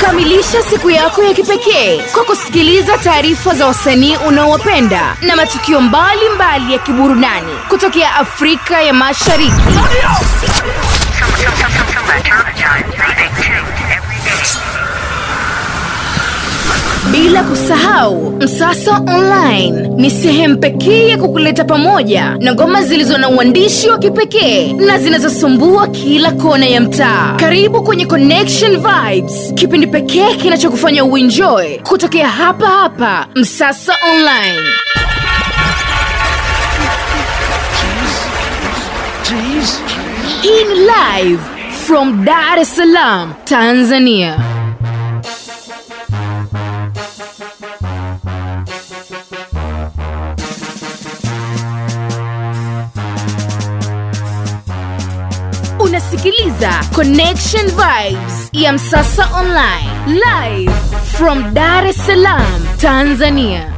Kamilisha siku yako ya kipekee kwa kusikiliza taarifa za wasanii unaowapenda na matukio mbalimbali ya kiburudani kutokea Afrika ya Mashariki. Bila kusahau Msasa Online ni sehemu pekee ya kukuleta pamoja na ngoma zilizo na uandishi wa kipekee na zinazosumbua kila kona ya mtaa. Karibu kwenye Connection Vibes, kipindi pekee kinachokufanya uenjoy kutokea hapa hapa Msasa Online. Hii ni live from Dar es Salaam, Tanzania. Unasikiliza connection vibes ya msasa online live from dar es salaam tanzania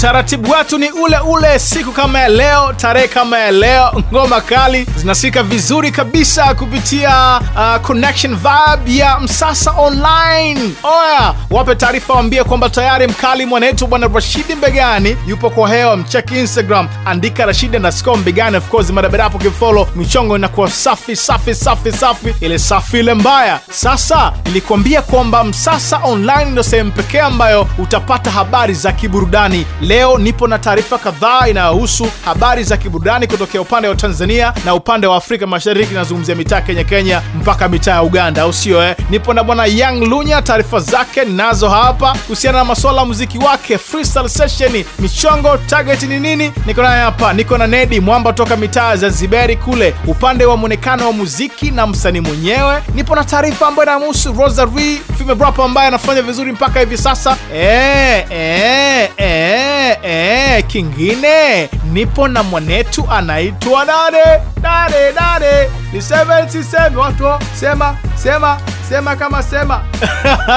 utaratibu wetu ni ule ule siku kama ya leo tarehe kama ya leo. Ngoma kali zinasikika vizuri kabisa kupitia uh, connection vibe ya msasa online. Oya wape taarifa waambie kwamba tayari mkali mwanetu bwana rashidi mbegani yupo kwa hewa. Mcheki instagram andika rashidi underscore mbegani. Of course hapo kifolo michongo inakuwa safi safi safi safi. Ile safi ile mbaya. Sasa nilikuambia kwamba msasa online ndio sehemu pekee ambayo utapata habari za kiburudani leo nipo na taarifa kadhaa inayohusu habari za kiburudani kutokea upande wa tanzania na upande wa afrika mashariki. Nazungumzia mitaa kenya kenya mpaka mitaa ya uganda au sio eh? nipo na bwana young lunya taarifa zake nazo hapa kuhusiana na masuala ya muziki wake freestyle session michongo target ni nini? Niko naye hapa niko na nedi mwamba toka mitaa ya zanzibari kule upande wa mwonekano wa muziki na msanii mwenyewe. Nipo na taarifa ambayo inamhusu rosary female ambaye anafanya vizuri mpaka hivi sasa. Eh, eh, eh, eh, kingine. Nipo na mwanetu anaitwa nane nane nane ni 77 watu sema sema sema kama sema.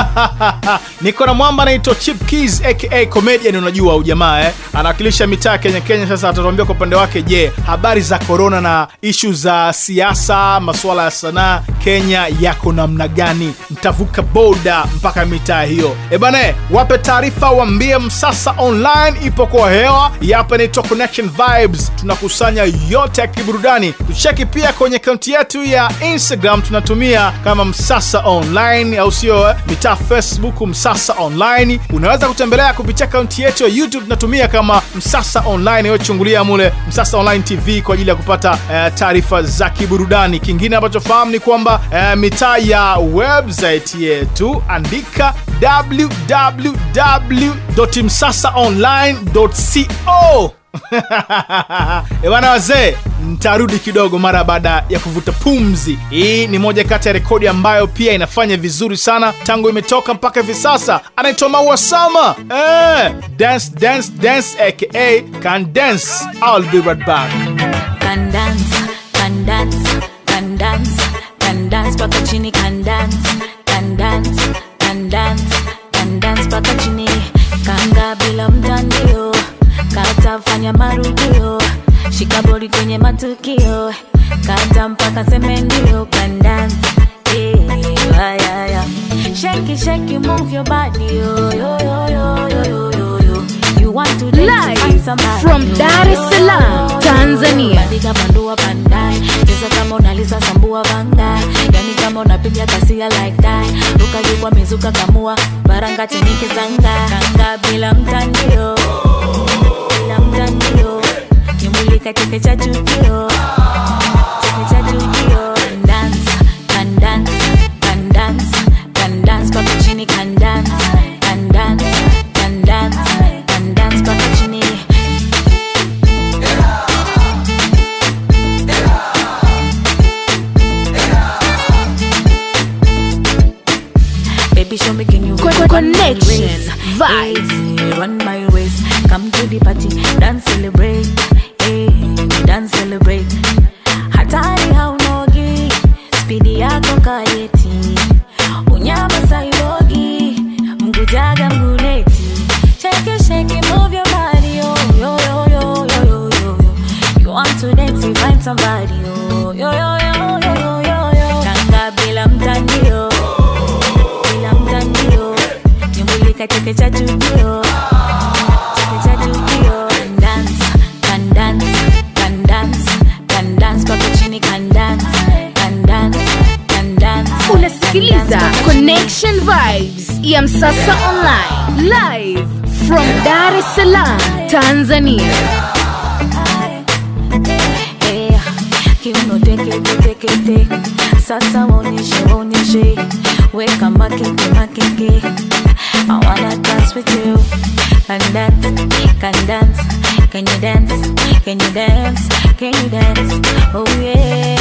Niko na mwamba anaitwa chip keys aka comedian unajua ujamaa eh? anawakilisha mitaa kenya kenya. Sasa atatuambia kwa upande wake je habari za korona na ishu za siasa masuala ya sanaa kenya yako namna gani? Mtavuka boda mpaka mitaa hiyo. Ebane wape taarifa waambie msasa online ipo kwa hewa yapa inaitwa connection vibes. Tunakusanya yote ya kiburudani. Tucheki pia kwenye akaunti yetu ya instagram tunatumia kama msasa online au sio eh? mitaa facebook msasa online. Unaweza kutembelea kupitia akaunti yetu ya youtube tunatumia kama msasa online. Yochungulia mule msasa online tv kwa ajili ya kupata uh, taarifa za kiburudani. Kingine ambacho fahamu ni kwamba uh, mitaa ya website yetu andika www.msasaonline.co ebana wazee ntarudi kidogo mara baada ya kuvuta pumzi. Hii ni moja kati ya rekodi ambayo pia inafanya vizuri sana tangu imetoka mpaka hivi sasa. Anaitwa maua eh, dance dance dance aka can dance I'll be right back. Can dance, can dance, can dance, can dance, can dance, kufanya marudio, shika bodi kwenye matukio, kata mpaka seme ndio like that, mizuka kamua baranga chenike bila mtandio. na mtandao kimulika chake cha tukio chake cha tukio kandansa kandansa kandansa kandansa papa chini kandansa kandansa kandansa connection vibes. Run my Come to the party, dance celebrate. Hey, dance celebrate. Hatari haunogi, spidi yako kayeti. Unyama saibogi, mgujaga mguleti. Shake it, shake it, move your body, yo, yo, yo, yo, yo, yo, yo, yo. You somebody yo yo yo yo yo yo yo yo tanga bila mtandio bila mtandio nyumbulika cheke cha chujio chini. connection vibes ya msasa online live from dar es salaam tanzania Eh, kiuno tekete tekete sasa waonyeshe waonyeshe weka makeke makeke I wanna dance with you can dance can dance can you dance can you dance can you dance oh yeah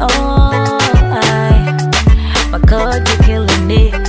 oh you're killing it.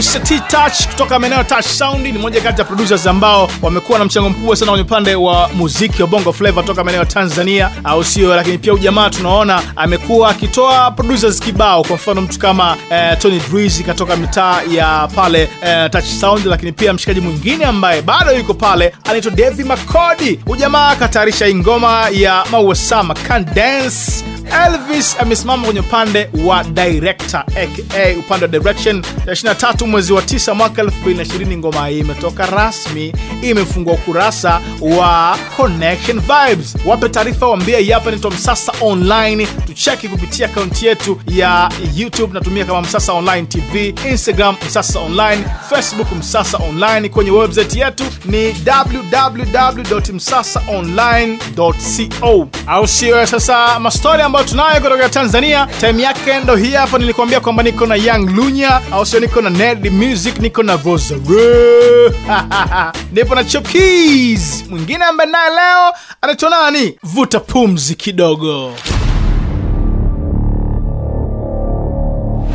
Mr. T Touch kutoka maeneo Touch Sound ni moja kati ya producers ambao wamekuwa na mchango mkubwa sana kwenye upande wa muziki wa Bongo Flava toka maeneo ya Tanzania, au sio? Lakini pia ujamaa tunaona amekuwa akitoa producers kibao, kwa mfano mtu kama eh, Tony Drizzy katoka mitaa ya pale eh, Touch Sound, lakini pia mshikaji mwingine ambaye bado yuko pale anaitwa Devi Makodi. Ujamaa akatayarisha hii ngoma ya Mauwasama Can Dance Elvis amesimama kwenye upande wa director aka upande wa direction. Ya 23 mwezi wa 9 mwaka 2020 ngoma hii imetoka rasmi, imefungua ukurasa wa Connection Vibes. Wape taarifa, waambie hii hapa inaitwa Msasa Online. Tucheki kupitia akaunti yetu ya YouTube, natumia kama Msasa Online TV, Instagram Msasa Online, Facebook Msasa Online, kwenye website yetu ni www.msasaonline.co, au sio? Sasa mastori ambayo tunayo kutoka Tanzania, time yake ndo hii hapa. Nilikuambia kwamba niko na Young Lunya, au sio? Niko na Ned Music, niko na Vozare nipo na chokis Mwingine ambaye naye leo anaitwa nani? Vuta pumzi kidogo.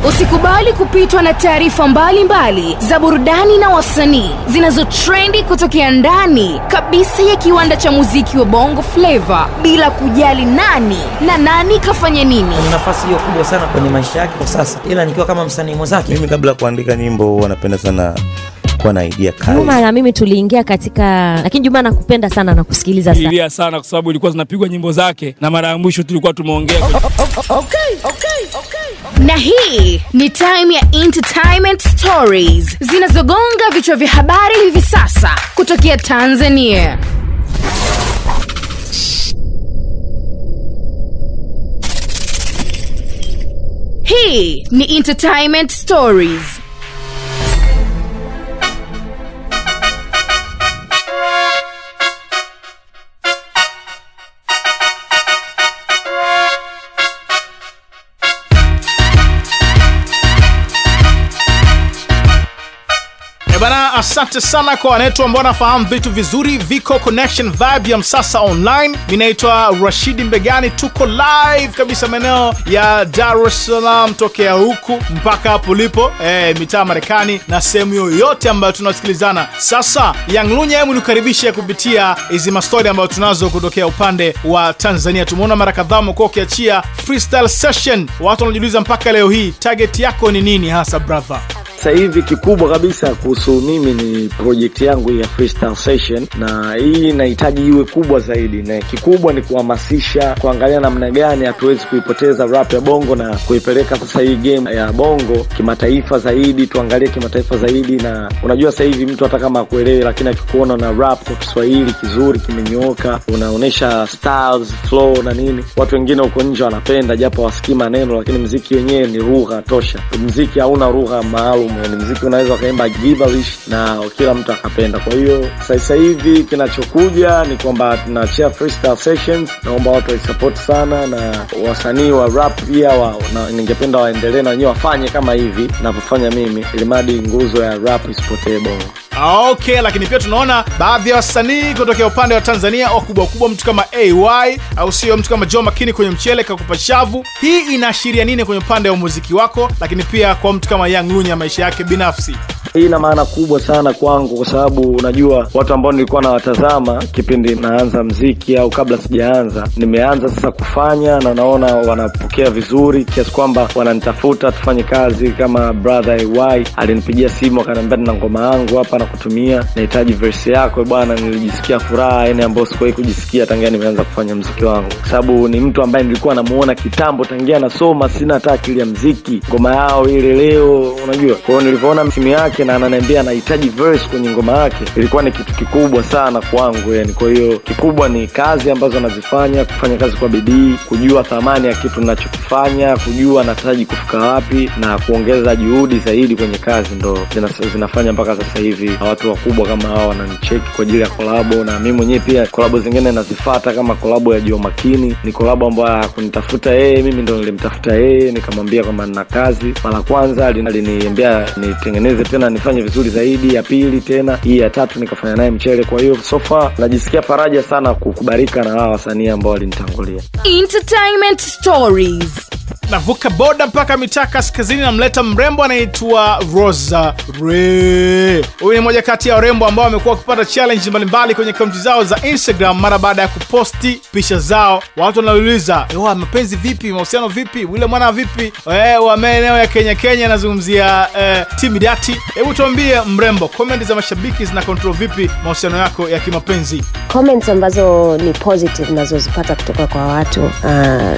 Usikubali kupitwa na taarifa mbalimbali za burudani na wasanii zinazotrendi kutokea ndani kabisa ya kiwanda cha muziki wa bongo flava bila kujali nani na nani kafanya nini. Nafasi hiyo kubwa sana kwenye maisha yake kwa sasa, ila nikiwa kama msanii mwenzake mimi kabla ya kuandika nyimbo huwa napenda sana kuwa na idea Juma na mimi tuliingia katika, lakini Juma nakupenda sana na kusikiliza sana. ilia sana kwa sababu ilikuwa zinapigwa nyimbo zake na mara ya mwisho tulikuwa tumeongea. Na hii ni time ya entertainment stories. Zinazogonga vichwa vya habari hivi sasa kutokea tanzania. Hii ni entertainment stories asante sana kwa wanetu ambao wanafahamu vitu vizuri, viko Connection Vibe ya Msasa Online. Mi naitwa Rashidi Mbegani, tuko live kabisa maeneo ya Dar es tokea huku mpaka hapo ulipo e, mitaa Marekani na sehemu yoyote ambayo tunasikilizana. Sasa Yanglunya hemu nikukaribishe kupitia hizi mastori ambayo tunazo kutokea upande wa Tanzania. Tumeona mara kadhaa umekuwa ukiachia freestyle session, watu wanajiuliza mpaka leo hii target yako ni nini hasa brother? Sasa hivi kikubwa kabisa kuhusu mimi ni projekti yangu ya freestyle session, na hii inahitaji iwe kubwa zaidi, na kikubwa ni kuhamasisha, kuangalia namna gani hatuwezi kuipoteza rap ya bongo na kuipeleka sasa hii game ya bongo kimataifa zaidi, tuangalie kimataifa zaidi. Na unajua sasa hivi mtu hata kama akuelewi, lakini akikuona na rap kwa Kiswahili kizuri kimenyooka, unaonyesha styles, flow na nini, watu wengine huko nje wanapenda, japo wasikii maneno, lakini mziki wenyewe ni lugha tosha. Mziki hauna lugha maalum, ni mziki unaweza ukaimba gibberish na kila mtu akapenda. Kwa hiyo sasa hivi kinachokuja ni kwamba tunaachia freestyle sessions, naomba watu waisupport sana, na wasanii wa rap pia wa, ningependa waendelee na wenyewe wafanye kama hivi navyofanya mimi, ilimadi nguzo ya rap isipotee bongo. Okay, lakini pia tunaona baadhi ya wasanii kutokea upande wa Tanzania wakubwa wakubwa, mtu kama AY au sio, mtu kama Joe Makini kwenye mchele kakupa shavu. Hii inaashiria nini kwenye upande wa muziki wako, lakini pia kwa mtu kama Young Lunya maisha yake binafsi? Hii ina maana kubwa sana kwangu, kwa sababu unajua watu ambao nilikuwa nawatazama kipindi naanza mziki au kabla sijaanza, nimeanza sasa kufanya na naona wanapokea vizuri kiasi kwamba wananitafuta tufanye kazi. Kama brother AY alinipigia simu akaniambia, nina ngoma yangu hapa nakutumia, nahitaji verse yako bwana. Nilijisikia furaha yani ambayo sikuwahi kujisikia tangia nimeanza kufanya mziki wangu, kwa sababu ni mtu ambaye nilikuwa namuona kitambo tangia nasoma, sina hata akili ya mziki. Ngoma yao ile leo, unajua. Kwa nilivyoona simu yake na ananiambia anahitaji verse kwenye ngoma yake, ilikuwa ni kitu kikubwa sana kwangu yani. Kwa hiyo kikubwa ni kazi ambazo anazifanya, kufanya kazi kwa bidii, kujua thamani ya kitu ninachokifanya, kujua nahitaji kufika wapi na kuongeza juhudi zaidi kwenye kazi, ndo zinafanya mpaka sasa hivi watu wakubwa kama hawa wananicheki kwa ajili ya kolabo, na mi mwenyewe pia kolabo zingine nazifata kama kolabo ya Joe Makini. Ni kolabo ambayo hakunitafuta yeye, mimi ndo nilimtafuta yeye, nikamwambia kwamba nina kazi. Mara kwanza alini- aliniambia nitengeneze tena nifanye vizuri zaidi, ya pili tena, hii ya tatu nikafanya naye mchele. Kwa hiyo so far najisikia faraja sana kukubalika na hawa wasanii ambao walinitangulia. Entertainment Stories. navuka boda mpaka mitaa kaskazini namleta mrembo anaitwa rosa re huyu ni moja kati ya warembo ambao wamekuwa wakipata challenge mbalimbali kwenye akaunti zao za instagram mara baada ya kuposti picha zao watu wanauliza wa mapenzi vipi mahusiano vipi wile mwana vipi Eh, wa maeneo ya kenya kenya anazungumzia eh, timidati hebu tuambie mrembo komenti za mashabiki zina control vipi mahusiano yako ya kimapenzi? Comments ambazo ni positive nazozipata kutoka kwa watu uh,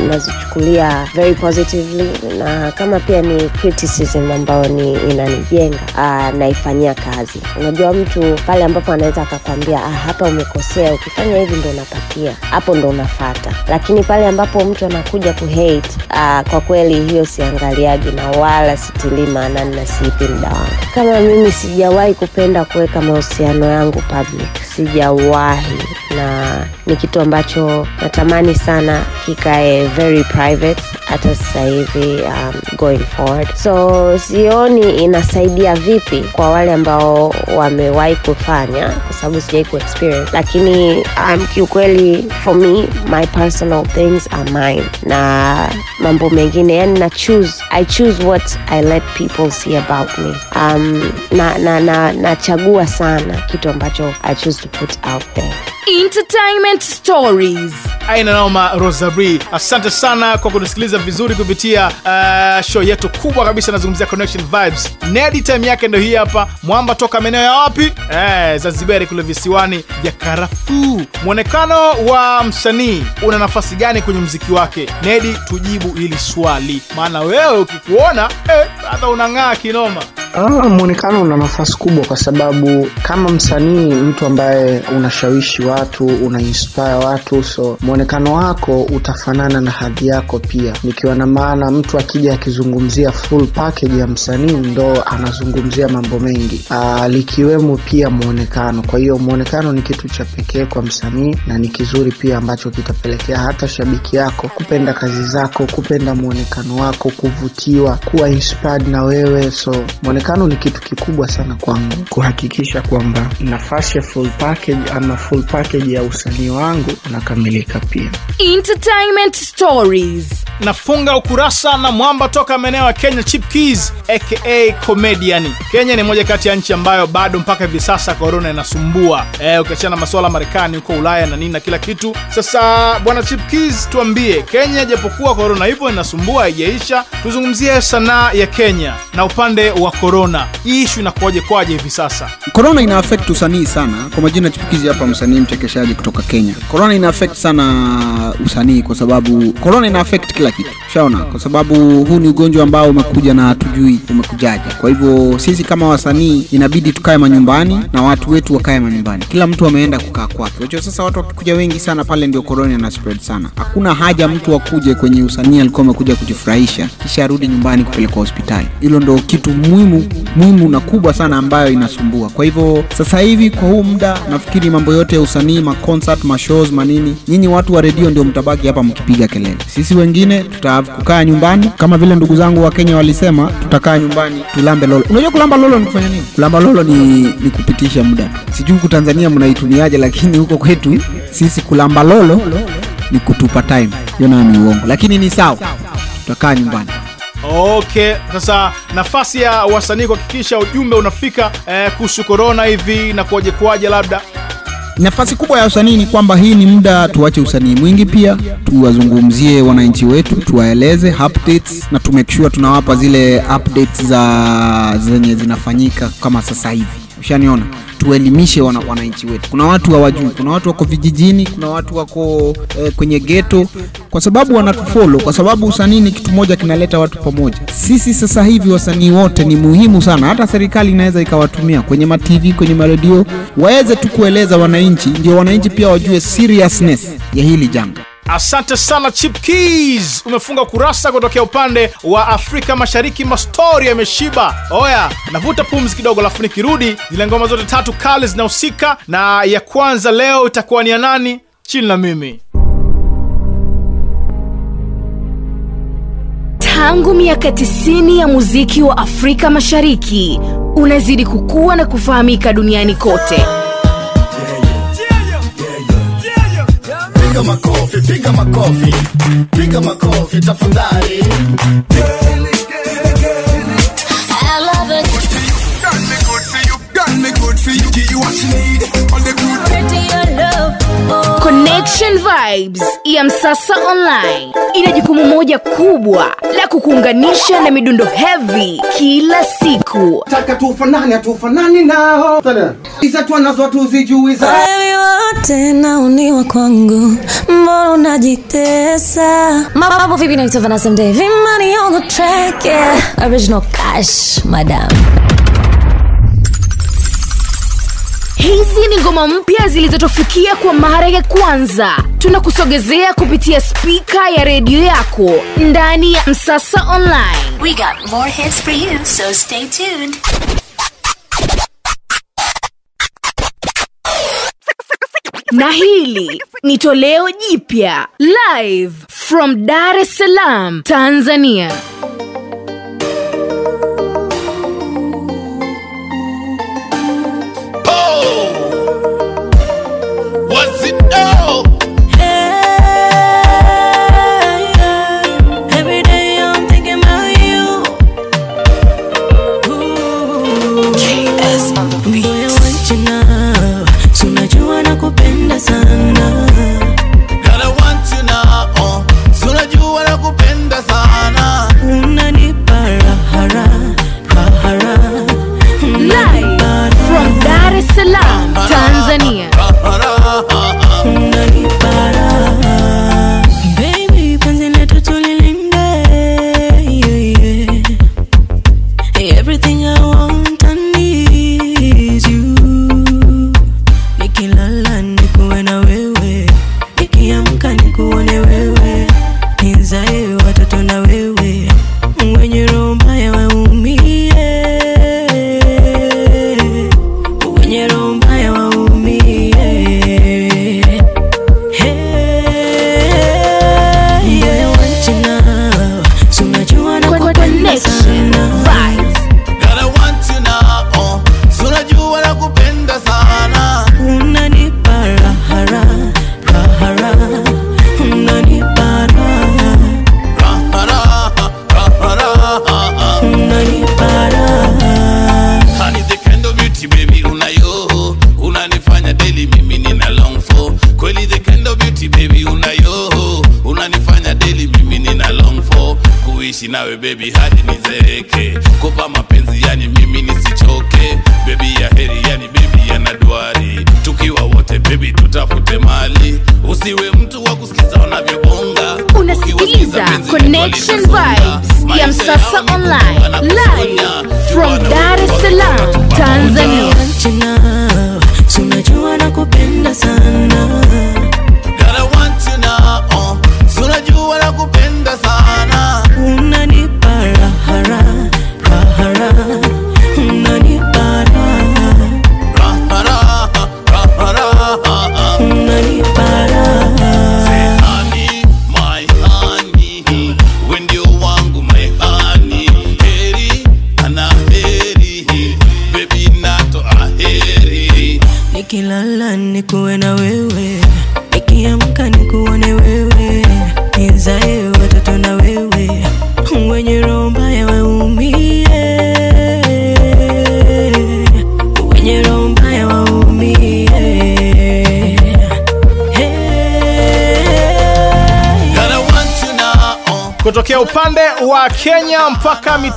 nazichukulia very positively na kama pia ni criticism ambayo ni inanijenga uh, naifanyia kazi. Unajua mtu pale ambapo anaweza akakwambia ah, hapa umekosea ukifanya hivi ndo unapatia hapo ndo unafata. Lakini pale ambapo mtu anakuja kuhate uh, kwa kweli hiyo siangaliaji na wala sitilii maanani na siipi mda wangu kama mimi sijawahi kupenda kuweka mahusiano yangu public. Sijawahi. Na ni kitu ambacho natamani sana kikae very private hata sasa hivi um, going forward. So sioni inasaidia vipi kwa wale ambao wamewahi kufanya kwa sababu sijawai kuexperience lakini um, kiukweli for me my personal things are mine. Na mambo mengine yani na choose i choose what i let people see about me. Um, na na na nachagua sana kitu ambacho i choose to put out there. Entertainment Stories. aina naoma rosabri asante sana kwa kutusikiliza vizuri kupitia uh, show yetu kubwa kabisa nazungumzia connection vibes. Nedi time yake ndo hii hapa. Mwamba toka maeneo ya wapi? Eh, zanzibari kule visiwani vya karafuu. Mwonekano wa msanii una nafasi gani kwenye mziki wake? Nedi tujibu hili swali. Maana wewe ukikuona eh, hata unang'aa kinoma. Ah, mwonekano una nafasi kubwa kwa sababu kama msanii mtu ambaye unashawishi watu una inspire watu so mwonekano wako utafanana na hadhi yako pia. Nikiwa na maana mtu akija akizungumzia full package ya msanii ndo anazungumzia mambo mengi. Ah, likiwemo pia mwonekano. Kwa hiyo mwonekano ni kitu cha pekee kwa msanii na ni kizuri pia ambacho kitapelekea hata shabiki yako kupenda kazi zako kupenda mwonekano wako kuvutiwa kuwa inspired na wewe. So mwonekano ni kitu kikubwa sana kwangu kuhakikisha kwamba nafasi ya full package ama full package ya usanii wangu unakamilika pia. Entertainment Stories. nafunga ukurasa na mwamba toka maeneo ya kenya chip keys aka comedian. Kenya ni moja kati ya nchi ambayo bado mpaka hivi sasa korona inasumbua. E, ukiachana na masuala marekani huko ulaya na nini na kila kitu. Sasa bwana chip keys tuambie kenya japokuwa korona hivyo inasumbua haijaisha. Tuzungumzie sanaa ya kenya na upande wa korona hii ishu inakuwaje kwaje hivi sasa? Korona ina affect usanii sana. Kwa majina chipukizi hapa msanii mchekeshaji kutoka kenya. Korona ina affect sana usanii kwa sababu korona ina affect kila kitu. Shaona kwa sababu huu ni ugonjwa ambao umekuja na hatujui umekujaje. Kwa hivyo sisi kama wasanii inabidi tukae manyumbani na watu wetu wakae manyumbani. Kila mtu ameenda kukaa kwake. Unajua sasa watu wakikuja wengi sana pale ndio korona ina spread sana. Hakuna haja mtu akuje kwenye usanii alikuwa amekuja kujifurahisha kisha arudi nyumbani kupelekwa hospitali. Hilo ndo kitu muhimu muhimu na kubwa sana ambayo inasumbua. Kwa hivyo sasa hivi kwa huu muda nafikiri mambo yote ya usanii maconcert mashows manini nyinyi watu wa redio ndio mtabaki hapa mkipiga kelele. Sisi wengine tutakukaa nyumbani kama vile ndugu zangu wa kenya walisema tutakaa nyumbani tulambe lolo. Unajua kulamba lolo ni kufanya nini? Kulamba lolo ni, ni kupitisha muda. Sijui huku tanzania mnaitumiaje lakini huko kwetu sisi kulamba lolo ni kutupa time. Hiyo nayo ni uongo. Lakini ni sawa. Tutakaa nyumbani Okay, sasa nafasi ya wasanii kuhakikisha ujumbe unafika eh, kuhusu korona hivi na kuaje kuaje, labda? Nafasi kubwa ya usanii ni kwamba hii ni muda tuache usanii mwingi pia tuwazungumzie wananchi wetu tuwaeleze updates na tu sure tunawapa zile updates za zenye zinafanyika kama sasa hivi ushaniona? Tuelimishe wana, wananchi wetu. Kuna watu hawajui kuna watu wako vijijini kuna watu wako eh, kwenye geto kwa sababu wanatufolo kwa sababu usanii ni kitu moja kinaleta watu pamoja. Sisi sasa hivi wasanii wote ni muhimu sana. Hata serikali inaweza ikawatumia kwenye matv kwenye maredio waweze tu kueleza wananchi ndio wananchi pia wajue seriousness ya hili janga Asante sana Chip Keys, umefunga kurasa kutokea upande wa Afrika Mashariki. Mastori yameshiba. Oya, navuta pumzi kidogo, alafu nikirudi, zile ngoma zote tatu kali zinahusika, na ya kwanza leo itakuwa ni ya nani? Chini na mimi. Tangu miaka 90 ya muziki wa Afrika Mashariki unazidi kukua na kufahamika duniani kote. Piga makofi, piga makofi, piga makofi tafadhali. I love it. Done me good for you, done me good for you. Give you what you need, Connection Vibes ya Msasa Online ina jukumu moja kubwa la kukuunganisha na midundo heavy kila siku. taka tufanane hatufanani nao iza twanazo tuzijui za Wewe wote naoniwa kwangu, mbona unajitesa? Mambo vipi, naitwa Vanessa on the track, yeah. Original cash, madam. Hizi ni ngoma mpya zilizotufikia kwa mara ya kwanza. Tunakusogezea kupitia spika ya redio yako ndani ya Msasa Online. We got more hits for you, so stay tuned. na hili ni toleo jipya live from Dar es Salaam, Tanzania. No.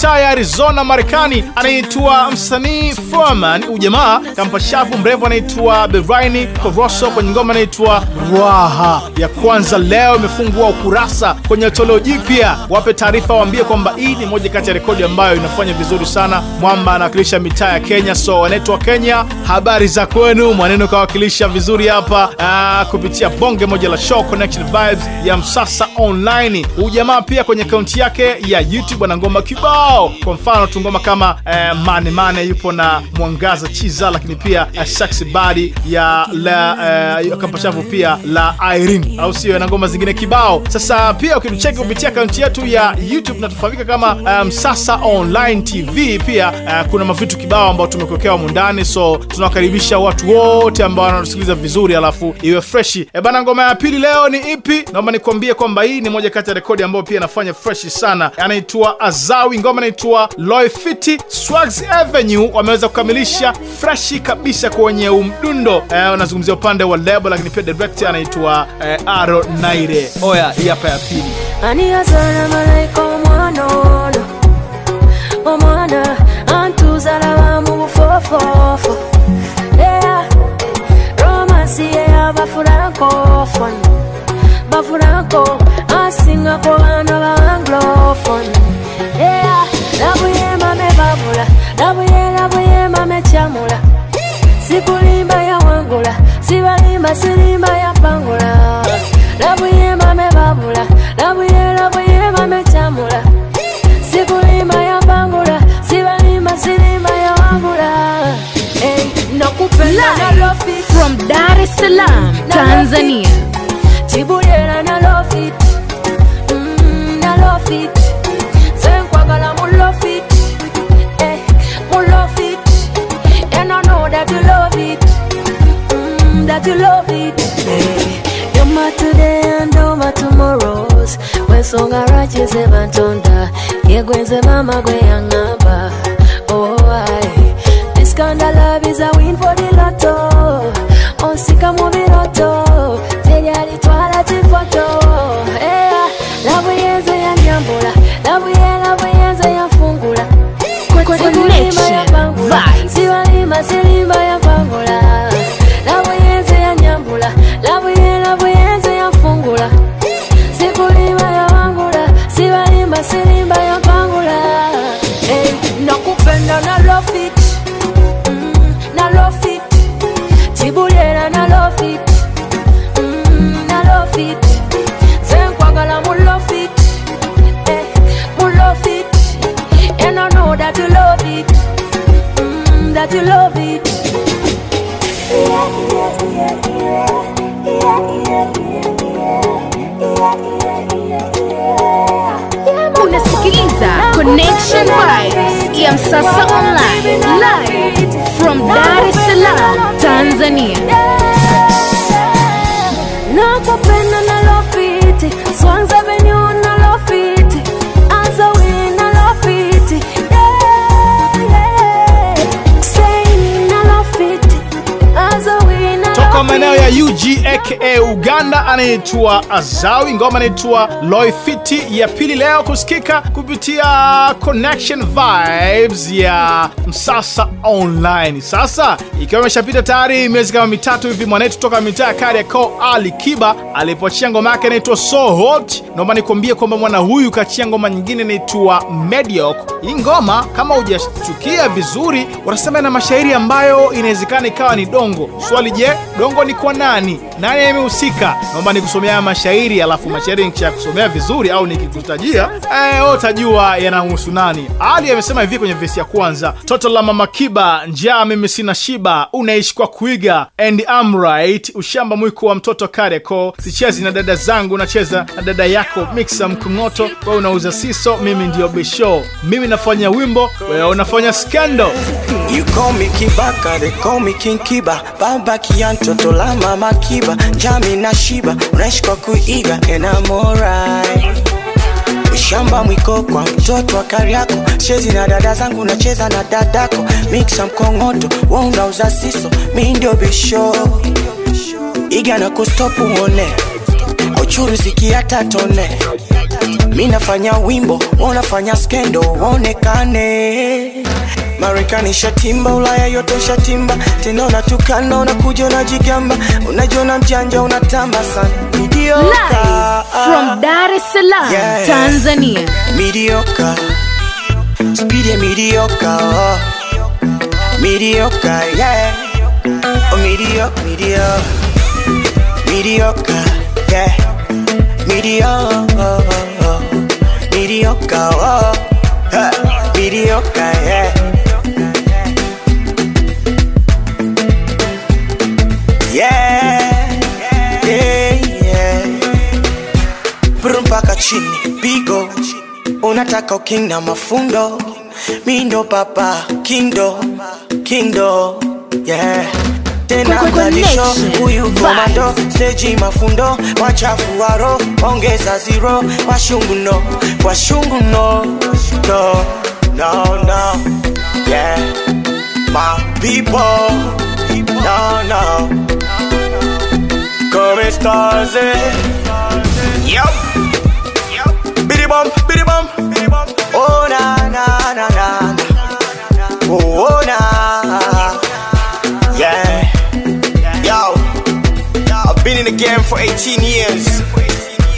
Mitaa arizona marekani anaitwa msanii foreman. Ujamaa kampa shavu mrembo anaitwa beraini koroso kwenye ngoma anaitwa raha. Ya kwanza leo imefungua ukurasa kwenye toleo jipya. Wape taarifa waambie kwamba hii ni moja kati ya rekodi ambayo inafanya vizuri sana. Mwamba anawakilisha mitaa ya kenya so anaitwa kenya. Habari za kwenu? Mwaneno kawakilisha vizuri hapa ah, kupitia bonge moja la show connection vibes ya msasa online. Ujamaa pia kwenye akaunti yake ya youtube ana ngoma kibao kwa mfano tungoma kama eh, mane mane yupo na mwangaza chiza lakini pia eh, sexy Badi ya la eh, kampashavu pia la irene. Au sio? Na ngoma zingine kibao. Sasa pia ukitucheki kupitia akaunti yetu ya youtube natufahamika kama Msasa msasa online tv pia eh, kuna mavitu kibao ambao tumekuwekewa mundani so tunawakaribisha watu wote ambao wanatusikiliza vizuri alafu iwe freshi. E ngoma ya pili leo ni ipi? Naomba nikuambie kwamba hii ni moja kati ya rekodi ambayo pia inafanya freshi sana. Anaitwa azawi ngoma inaitwa loifiti swags avenue wameweza kukamilisha freshi kabisa kwenye umdundo. Eh, upande wa lebo lakini pia director anaitwa eh, aro naire. Oya hii hapa ya pili. Omwana ono. Omwana sibalimba silimba yapangula labuyemame babula labuye mame cyamula sikulimba yapangula sibalimba silimba yawangula nakupenda from Dar es Salaam, Tanzania. chese bantonda yegwenze mama gwe yanga vibes Sasa online live from dar es salaam tanzania. Nakupenda azawi azawi toka maeneo ya ug aka uganda anaitwa azawi ngoma anaitwa loifiti ya pili leo kusikika kupitia connection vibes ya msasa online. Sasa ikiwa imeshapita tayari miezi kama mitatu hivi mwanetu toka mitaa ya kariakoo ali kiba alipoachia ngoma yake inaitwa so hot. Naomba nikuambie kwamba mwana huyu kachia ngoma nyingine inaitwa mediocre. Hii ngoma kama hujachukia vizuri wanasema ina mashairi ambayo inawezekana ikawa ni dongo. Swali je dongo ni kwa nani? Nani amehusika? Naomba nikusomea mashairi alafu mashairi nikisha kusomea vizuri au nikikutajia eh, utajua yanahusu nani. Ali amesema hivi kwenye vesi ya kwanza toto la mama kiba njaa mimi sina shiba. Unaishi kwa kuiga and I'm ushamba mwiko wa mtoto kareko. Sichezi na dada zangu nacheza na dada yako. Mixa mkungoto wewe unauza siso mimi ndio bisho mimi nafanya wimbo wewe unafanya skendo You call me Kibaka, they call me King Kiba. Baba kia toto la mama Kiba. Jami na Shiba, unaishi kwa kuiga And I'm alright Ushamba mwiko kwa mtoto wa Kariako. Chezi na dada zangu nacheza na dadako. Miksa mkongoto, wewe uza siso Mi bisho. Iga na kustopu uone. Auchuru zikiata tone. Mi nafanya wimbo wanafanya skendo waonekane. Marekani shatimba ulaya yote shatimba. Tena unatukana unakuja unajigamba. Unajiona mjanja unatamba sana Mediocre. Live from Dar es Salaam, Yeah. Tanzania. Mediocre. Speed ya mediocre. Oh. Mediocre, yeah. Oh, mediocre, mediocre. Mediocre, yeah. Mediocre. Oh. Mediocre, oh. Mediocre. Yeah. Mpaka chini. Pigo unataka uking na mafundo. Mindo papa kindo kindo yeah. Tena kalisho huyu komando. Steji mafundo wachafu waro ongeza zero. Washungu no washungu no no no yeah. My people no no. Come stars eh. Yup. Bum, biddy bum. Oh na na na na. Oh, oh na. Yeah. Yo. I've been in the game for 18 years,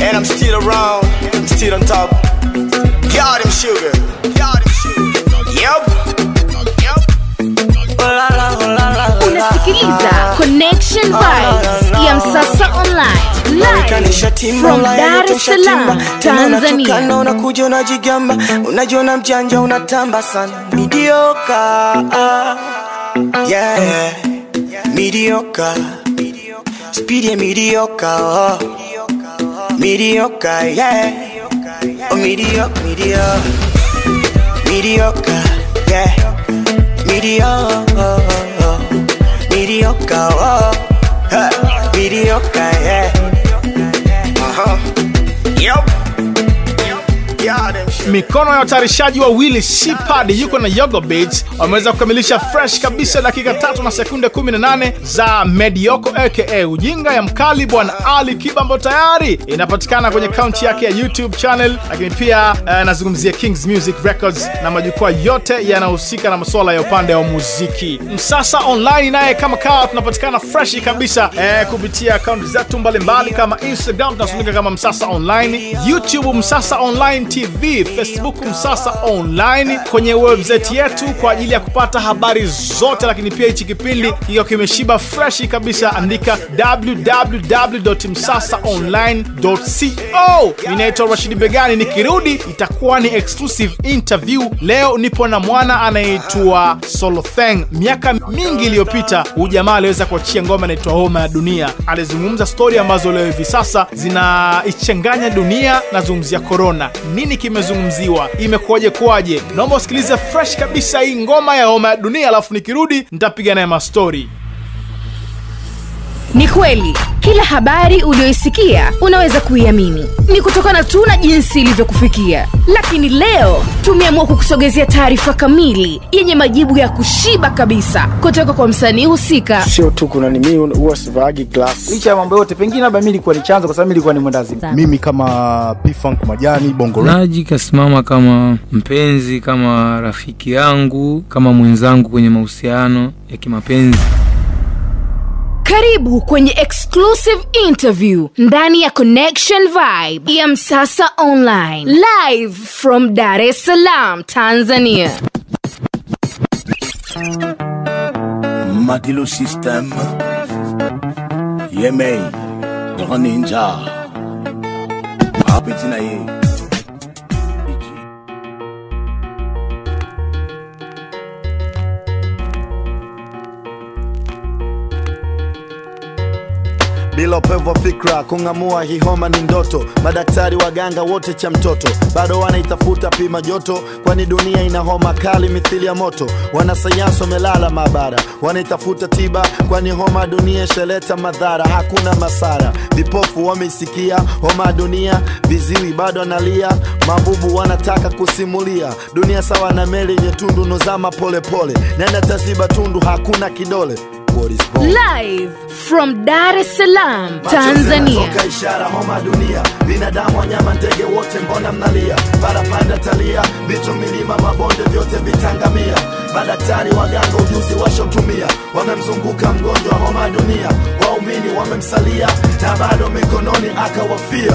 and I'm still around. I'm still on top. Got him sugar. Got him sugar. Yup. Yup. Oh la la, oh la la, oh la. Unasikiliza Connection Vibes ya Msasa Online. Live from Dar es Salaam, Tanzania. Tanzania. Unakuja unajigamba, unajiona mjanja, unatamba sana. midioka, yeah, midioka, speed ya midioka, oh. mediocre, yeah, oh midioka, midioka, midioka, yeah, midioka, midioka, oh. midioka, yeah. yard. Mikono ya watayarishaji wawili Shipad yuko na Yogo Beats wameweza kukamilisha fresh kabisa dakika tatu na sekunde 18 za Medioko aka ujinga ya mkali bwana Ali Kiba ambayo tayari inapatikana kwenye akaunti yake ya YouTube channel, lakini pia anazungumzia uh, Kings Music Records na majukwaa yote yanahusika na masuala ya upande wa muziki. Msasa Online naye kama kawa tunapatikana fresh kabisa eh, kupitia akaunti zetu mbalimbali kama Instagram tunasumika kama Msasa Online, YouTube Msasa Online TV, Facebook Msasa Online, kwenye website yetu kwa ajili ya kupata habari zote, lakini pia hichi kipindi kikiwa kimeshiba freshi kabisa, andika www.msasaonline.co. Ninaitwa Rashidi Begani, nikirudi itakuwa ni exclusive interview. Leo nipo na mwana anayeitwa Solotheng. Miaka mingi iliyopita huyu jamaa aliweza kuachia ngoma inaitwa Homa ya Dunia. Alizungumza stori ambazo leo hivi sasa zinaichanganya dunia. Nazungumzia korona, nini kimezungumziwa, imekuwaje kuwaje? Naomba usikilize fresh kabisa hii ngoma ya Homa ya Dunia, alafu nikirudi nitapiga naye mastori. Ni kweli kila habari uliyoisikia unaweza kuiamini. Ni kutokana tu na jinsi ilivyokufikia, lakini leo tumeamua kukusogezea taarifa kamili yenye majibu ya kushiba kabisa kutoka kwa msanii husika. sio tu kuna ni huwa sivaagi glass. Licha ya mambo yote pengine labda mi ilikuwa ni chanzo kwa sababu mi ilikuwa ni mwendazimu mimi kama pfunk majani bongo Naji kasimama kama mpenzi, kama rafiki yangu, kama mwenzangu kwenye mahusiano ya kimapenzi. Karibu kwenye exclusive interview ndani ya Connection Vibe ya Msasa Online, live from Dar es Salaam, Tanzania. Matilo System Yemei Grand Ninja Apeti bila upevu fikra kung'amua hii homa ni ndoto. Madaktari waganga wote cha mtoto. Bado wanaitafuta pima joto kwani dunia ina homa kali mithili ya moto. Wanasayansi wamelala maabara wanaitafuta tiba kwani homa ya dunia ishaleta madhara. Hakuna masara. Vipofu wameisikia homa ya dunia viziwi bado analia. Mabubu wanataka kusimulia. Dunia sawa na meli yenye tundu nozama polepole nenda taziba tundu hakuna kidole what is born. live from dar es salaam tanzania. Toka ishara homa dunia. Binadamu wanyama ndege wote mbona mnalia? Parapanda talia vitu milima mabonde vyote vitangamia. Madaktari waganga ujuzi washotumia wamemzunguka mgonjwa homa dunia. Waumini wamemsalia na bado mikononi akawafia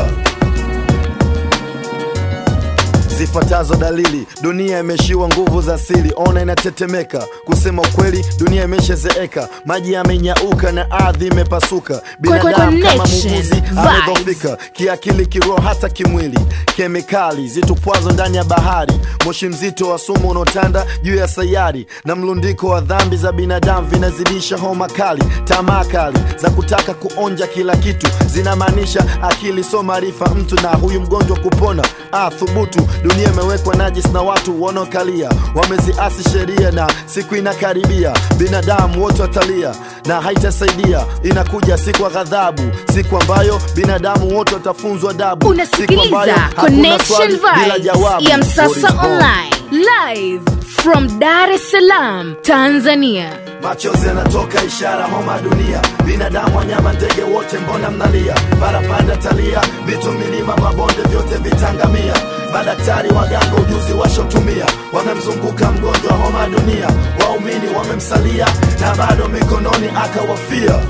zifuatazo dalili. Dunia imeshiwa nguvu za asili ona inatetemeka. Kusema ukweli dunia imeshazeeka maji yamenyauka na ardhi imepasuka. Binadamu kama muuguzi amedhofika kiakili kiroho hata kimwili. Kemikali zitupwazo ndani ya bahari. Moshi mzito wa sumu unaotanda juu ya sayari. Na mlundiko wa dhambi za binadamu vinazidisha homa kali. Tamaa kali za kutaka kuonja kila kitu. Zinamaanisha akili so maarifa. Mtu na huyu mgonjwa kupona. Ah, thubutu dunia imewekwa najis na watu wanaokalia. Wameziasi sheria na siku inakaribia. Binadamu wote watalia na haitasaidia. Inakuja siku ya ghadhabu siku ambayo binadamu wote watafunzwa dabu siku ambayo hakuna swali bila jawabu ya msasa online live from dar es salaam tanzania machozi yanatoka ishara homa dunia. Binadamu wanyama ndege wote mbona mnalia? Barapanda talia vitu milima mabonde vyote vitangamia. Madaktari waganga ujuzi washotumia. Wamemzunguka mgonjwa homa dunia. Waumini wamemsalia na bado mikononi akawafia.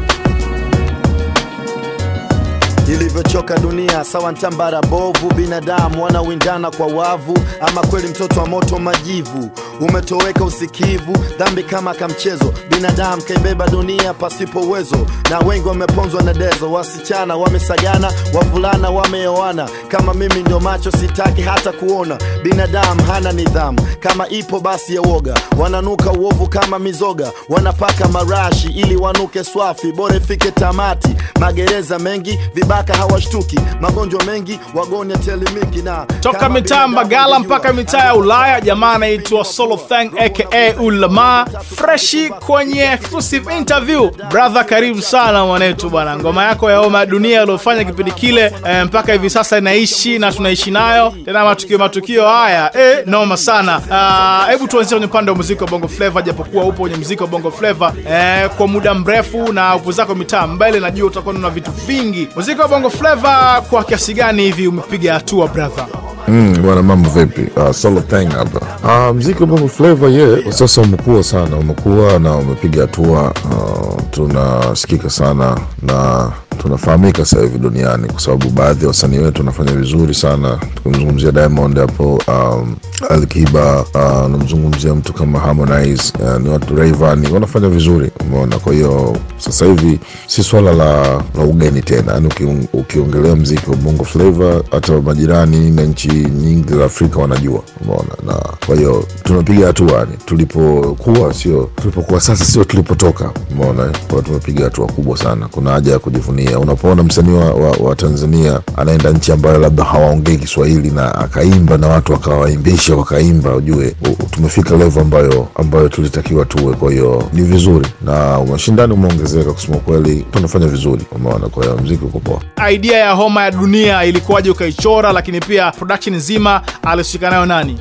Ilivyochoka dunia sawa ntambara bovu. Binadamu wanawindana kwa wavu. Ama kweli mtoto wa moto majivu umetoweka usikivu dhambi kama kamchezo binadamu kaibeba dunia pasipo uwezo. Na wengi wameponzwa na dezo. Wasichana wamesagana wavulana wameoana. Kama mimi ndio macho sitaki hata kuona. Binadamu hana nidhamu. Kama ipo basi ya woga wananuka uovu kama mizoga. Wanapaka marashi ili wanuke swafi. Bora ifike tamati. Magereza mengi vibaka hawashtuki. Magonjwa mengi wagonya telemiki na toka mitaa mbagala mpaka mitaa ya ulaya jamaa anaitwa solo Fame aka ulama freshi kwenye exclusive interview. Brother karibu sana mwanetu bwana. Ngoma yako ya Oma dunia uliofanya kipindi kile eh, mpaka hivi sasa inaishi na tunaishi nayo. Tena matukio matukio haya eh, noma sana. Ah, hebu tuanzie kwenye upande wa muziki wa bongo flava japokuwa upo kwenye muziki wa bongo flava eh, kwa muda mrefu na upo zako mitaa mbele najua utakuwa na vitu vingi. Muziki wa bongo flava kwa kiasi gani hivi umepiga hatua brother? Mm, bwana mambo vipi? Uh, solo thing hapa. Uh, muziki wa bongo flavor ye yeah, sasa umekuwa sana, umekuwa na umepiga hatua. Uh, tunasikika sana na tunafahamika sasa hivi duniani kwa sababu baadhi ya wasanii wetu wanafanya vizuri sana. Tukimzungumzia Diamond hapo, um, Alikiba, uh, namzungumzia mtu kama Harmonize, uh, ni watu Rayvanny wanafanya vizuri, umeona. Kwa hiyo sasa hivi si swala la, la ugeni tena, yani ukion- ukiongelea mziki wa bongo flavor hata majirani na nchi nyingi za Afrika wanajua, umeona. Na kwa hiyo tunapiga hatua, yani tulipokuwa sio tulipokuwa sasa, sio tulipotoka, umeona. Tumepiga hatua kubwa sana, kuna haja ya kujivunia. Unapoona msanii wa, wa, wa Tanzania anaenda nchi ambayo labda hawaongei Kiswahili na akaimba na watu wakawaimbisha wakaimba, ujue tumefika level ambayo ambayo tulitakiwa tuwe. Kwa hiyo ni vizuri na ushindani umeongezeka, kusema kweli tunafanya vizuri. Kwa hiyo mziki uko poa. idea ya homa ya dunia ilikuwaje ukaichora lakini pia production nzima alishika nayo nani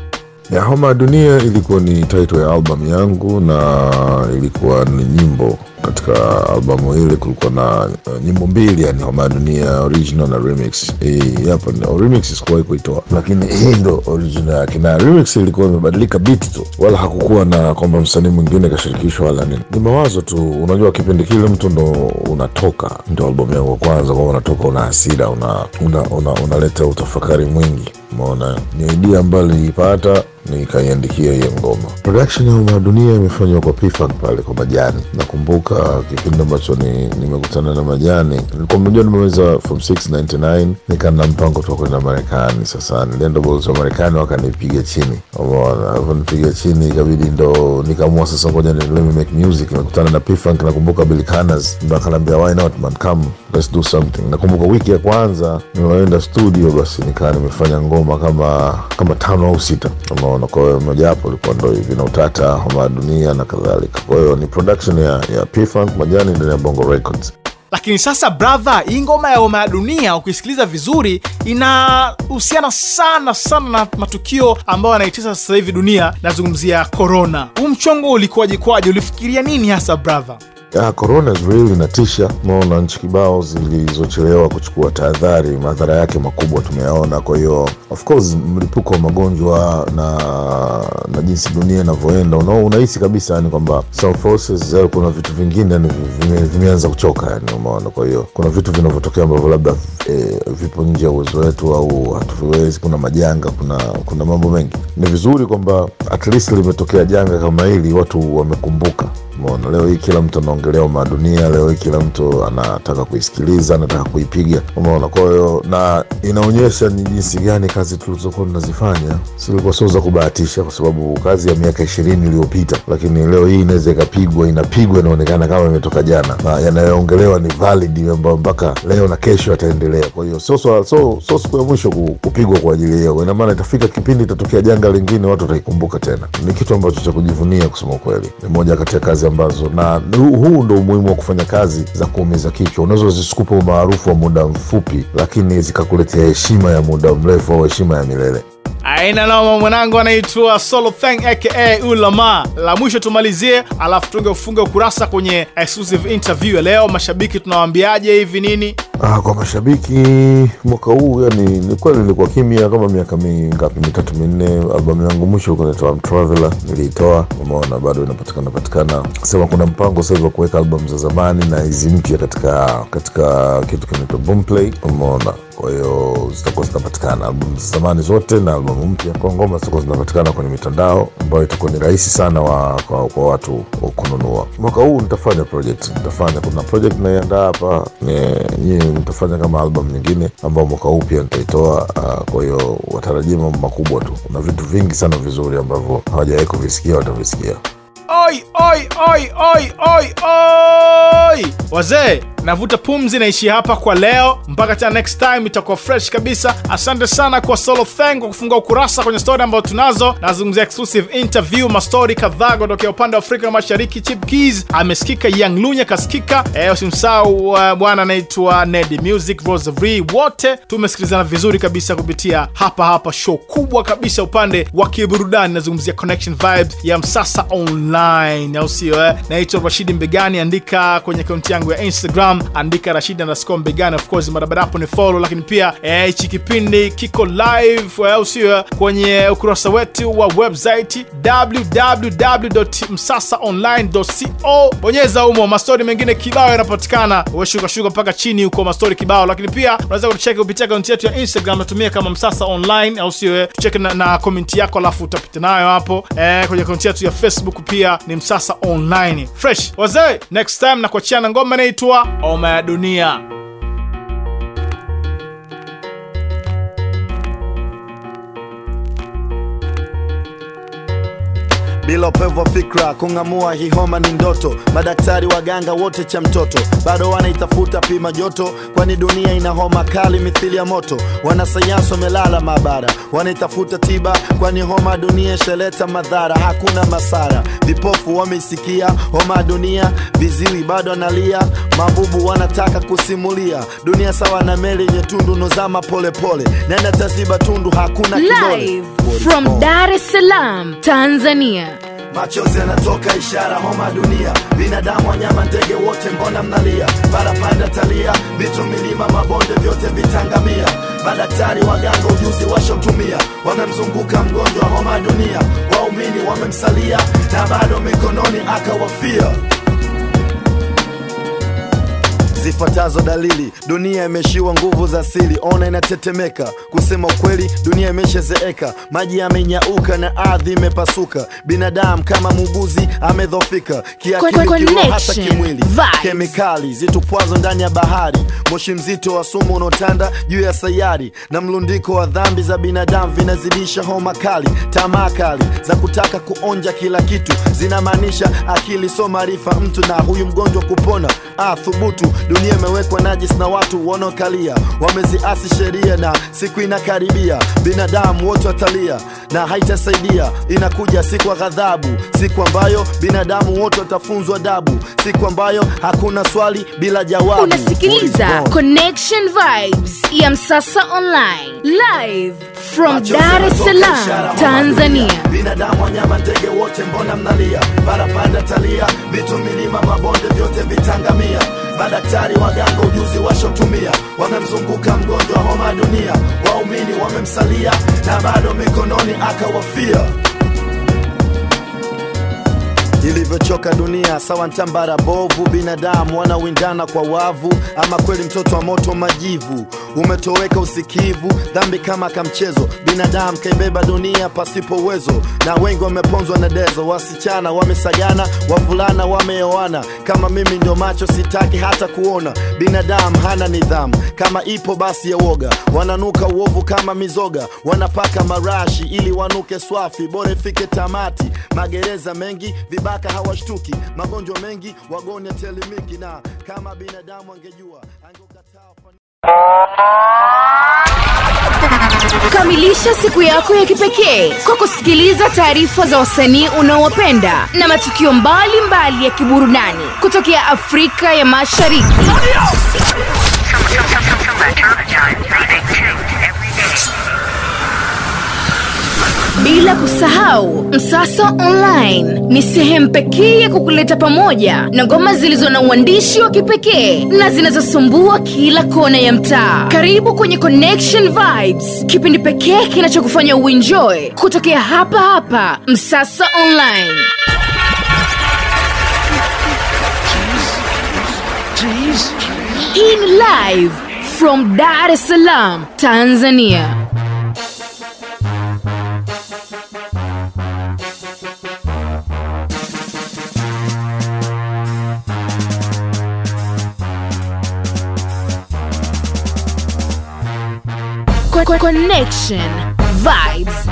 ya homa ya dunia ilikuwa ni title ya albamu yangu na ilikuwa ni nyimbo. Katika albamu ile kulikuwa na uh, nyimbo mbili yani homa ya dunia original na remix. Hii hapa ni- remix sikuwahi kuitoa lakini hii ndo original yake. Na remix ilikuwa imebadilika beat tu wala hakukuwa na kwamba msanii mwingine kashirikishwa wala nini. Ni mawazo tu unajua kipindi kile mtu ndo unatoka ndio albamu yangu ya kwanza kwa unatoka una hasira una una, una, unaleta utafakari mwingi. Umeona? Ni idea ambayo niliipata nikaiandikia hiyo ngoma. Production ya Umma ya dunia imefanywa kwa P-Funk pale kwa majani. Nakumbuka kipindi ambacho ni, nimekutana na majani. Nilikuwa mmoja nimeweza form 699 nikana mpango tu kwenda marekani. Sasa nilienda balozi wa marekani wakanipiga chini. Alivyonipiga chini ikabidi ndo nikaamua sasa ngoja ni- let me make music. Nimekutana na P-Funk nakumbuka Bill Connors ndo akaniambia why not man? Come let's do something. Nakumbuka wiki ya kwanza nimeenda studio basi nikaa nimefanya ngoma kama kama tano au sita umeona kwa hiyo mojawapo ulikuwa ndo hivi na utata ya dunia na kadhalika. Kwa hiyo ni production ya, ya P-Funk majani ndani ya bongo records. Lakini sasa brother hii ngoma ya homa ya dunia ukisikiliza vizuri inahusiana sana sana na matukio ambayo yanaitesa sasa hivi dunia nazungumzia corona. Huu mchongo ulikuwaje kwaje? Ulifikiria nini hasa brother Corona is real inatisha. Umeona nchi kibao zilizochelewa kuchukua tahadhari, madhara yake makubwa tumeyaona. Kwa hiyo of course mlipuko wa magonjwa na na jinsi dunia inavyoenda, una- unahisi kabisa yani kwamba forces, eh, kuna vitu vingine yani vimeanza kuchoka yani, umeona. Kwa hiyo kuna vitu vinavyotokea ambavyo labda eh, vipo nje ya uwezo wetu au hatuviwezi. Kuna majanga, kuna kuna mambo mengi. Ni vizuri kwamba at least limetokea janga kama hili, watu wamekumbuka Umeona, leo hii kila mtu anaongelea umadunia, leo hii kila mtu anataka kuisikiliza, anataka kuipiga. Umeona, kwa na inaonyesha ni jinsi gani kazi tulizokuwa tunazifanya silikuwa sio za kubahatisha, kwa sababu kazi ya miaka ishirini iliyopita, lakini leo hii inaweza ikapigwa, inapigwa, inaonekana kama imetoka jana, na yanayoongelewa ni valid, ambayo mpaka leo na kesho yataendelea. Kwa hiyo sio so, so siku ya mwisho kupigwa kwa ajili hiyo. Ina itafika kipindi itatokea janga lingine, watu wataikumbuka tena. Ni kitu ambacho cha kujivunia kusema ukweli, ni moja kati ya ambazo, na huu ndo umuhimu wa kufanya kazi za kuumiza kichwa. Unaweza zisikupe umaarufu wa muda mfupi, lakini zikakuletea heshima ya muda mrefu au heshima ya milele. Aina noma mwanangu anaitwa solo thang aka ulama. La mwisho tumalizie alafu tunge ufunge ukurasa kwenye exclusive interview ya leo. Mashabiki tunawaambiaje hivi nini? Ah, kwa mashabiki mwaka huu yani ni kweli nilikuwa kimya kama miaka mingapi mitatu minne. Albamu yangu mwisho kunaitwa I'm Traveler niliitoa. Umeona bado inapatikana patikana. Sema kuna mpango sasa wa kuweka albamu za zamani na hizi mpya katika katika kitu kinaitwa Boomplay. Umeona kwa hiyo zitakuwa zinapatikana albamu za zamani zote na albamu mpya. Kwa ngoma zitakuwa zinapatikana kwenye mitandao ambayo itakuwa ni rahisi sana wa, kwa, kwa watu kununua. Mwaka huu nitafanya project. Nitafanya kuna project naiandaa hapa ni- nitafanya kama albamu nyingine ambayo mwaka huu pia nitaitoa uh, kwa watarajia mambo makubwa tu. Kuna vitu vingi sana vizuri ambavyo hawajawahi kuvisikia watavisikia. Oi oi oi oi oi oi! Wazee navuta pumzi naishi hapa kwa leo. Mpaka tena next time itakuwa fresh kabisa. Asante sana kwa solo thang kwa kufungua ukurasa kwenye story ambayo tunazo. Nazungumzia exclusive interview mastori kadhaa kutokea upande wa afrika mashariki. Chip keys amesikika young lunya kasikika. Eh, usimsahau uh, bwana anaitwa ned music rosary wote tumesikilizana vizuri kabisa kupitia hapa hapa show kubwa kabisa upande wa kiburudani. Nazungumzia connection vibes ya msasa online au sio eh? naitwa rashidi mbegani andika kwenye akaunti yangu ya instagram andika rashidi underscore mbegani of course barabara hapo ni follow lakini pia eh, hichi kipindi kiko live eh, au sio eh, kwenye ukurasa wetu wa website www.msasaonline.co bonyeza humo mastori mengine kibao yanapatikana. Weshukashuka mpaka chini huko mastori kibao lakini pia unaweza kutucheki kupitia akaunti yetu ya instagram natumia kama msasa online au sio eh, tucheki na, na komenti yako alafu utapita nayo hapo eh, kwenye akaunti yetu ya facebook pia ni msasa online. Fresh wazee next time na kuachia ngoma inaitwa oma ya dunia bila upevu wa fikra kung'amua hii homa ni ndoto. Madaktari waganga wote cha mtoto. Bado wanaitafuta pima joto kwani dunia ina homa kali mithili ya moto. Wanasayansi wamelala maabara wanaitafuta tiba kwani homa dunia ishaleta madhara. Hakuna masara. Vipofu wameisikia homa dunia viziwi bado analia. Mabubu wanataka kusimulia. Dunia sawa na meli yenye tundu nozama polepole nenda taziba tundu hakuna live from dar es salaam tanzania machozi yanatoka ishara homa dunia. Binadamu wanyama ndege wote mbona mnalia? Barapanda talia. Vitu milima mabonde vyote vitangamia. Madaktari waganga ujuzi washotumia wamemzunguka mgonjwa wa homa dunia. Waumini wamemsalia na bado mikononi akawafia zifuatazo dalili. Dunia imeshiwa nguvu za asili ona inatetemeka. Kusema ukweli dunia imeshazeeka maji yamenyauka na ardhi imepasuka. Binadamu kama muuguzi amedhofika kiakili hata kimwili. kemikali zitupwazo ndani ya bahari. Moshi mzito wa sumu unaotanda juu ya sayari. Na mlundiko wa dhambi za binadamu vinazidisha homa kali. Tamaa kali za kutaka kuonja kila kitu. Zinamaanisha akili so maarifa. Mtu na huyu mgonjwa kupona. Ah, thubutu dunia imewekwa najis na watu wanaokalia. Wameziasi sheria na siku inakaribia. Binadamu wote watalia na haitasaidia. Inakuja siku ya ghadhabu. Siku ambayo binadamu wote watafunzwa adabu. Siku ambayo hakuna swali bila jawabu. Unasikiliza connection vibes ya msasa online. Live from Dar es Salaam, Tanzania. binadamu wanyama ndege wote mbona mnalia? Barapanda talia vitu, milima mabonde vyote vitangamia madaktari waganga ujuzi washotumia wamemzunguka mgonjwa homa dunia. Waumini wamemsalia na bado mikononi akawafia ilivyochoka dunia sawa ntambara bovu binadamu wanawindana kwa wavu. Ama kweli mtoto wa moto majivu umetoweka usikivu. Dhambi kama kamchezo binadamu kaibeba dunia pasipo uwezo. Na wengi wameponzwa na dezo wasichana wamesagana wavulana wameoana. Kama mimi ndio macho sitaki hata kuona. Binadamu hana nidhamu kama ipo basi ya woga. Wananuka uovu kama mizoga wanapaka marashi ili wanuke swafi. Bora ifike tamati magereza mengi vibaka hawashtuki magonjwa mengi wagonjwa telemiki, na kama binadamu angejua Kamilisha siku yako ya kipekee kwa kusikiliza taarifa za wasanii unaowapenda na matukio mbalimbali ya kiburudani kutokea Afrika ya Mashariki. Bila kusahau Msasa Online ni sehemu pekee ya kukuleta pamoja na ngoma zilizo na uandishi wa kipekee na zinazosumbua kila kona ya mtaa. Karibu kwenye Connection Vibes, kipindi pekee kinachokufanya uenjoy kutokea hapa hapa Msasa Online. Hii ni live from Dar es Salaam, Tanzania. Connection Vibes.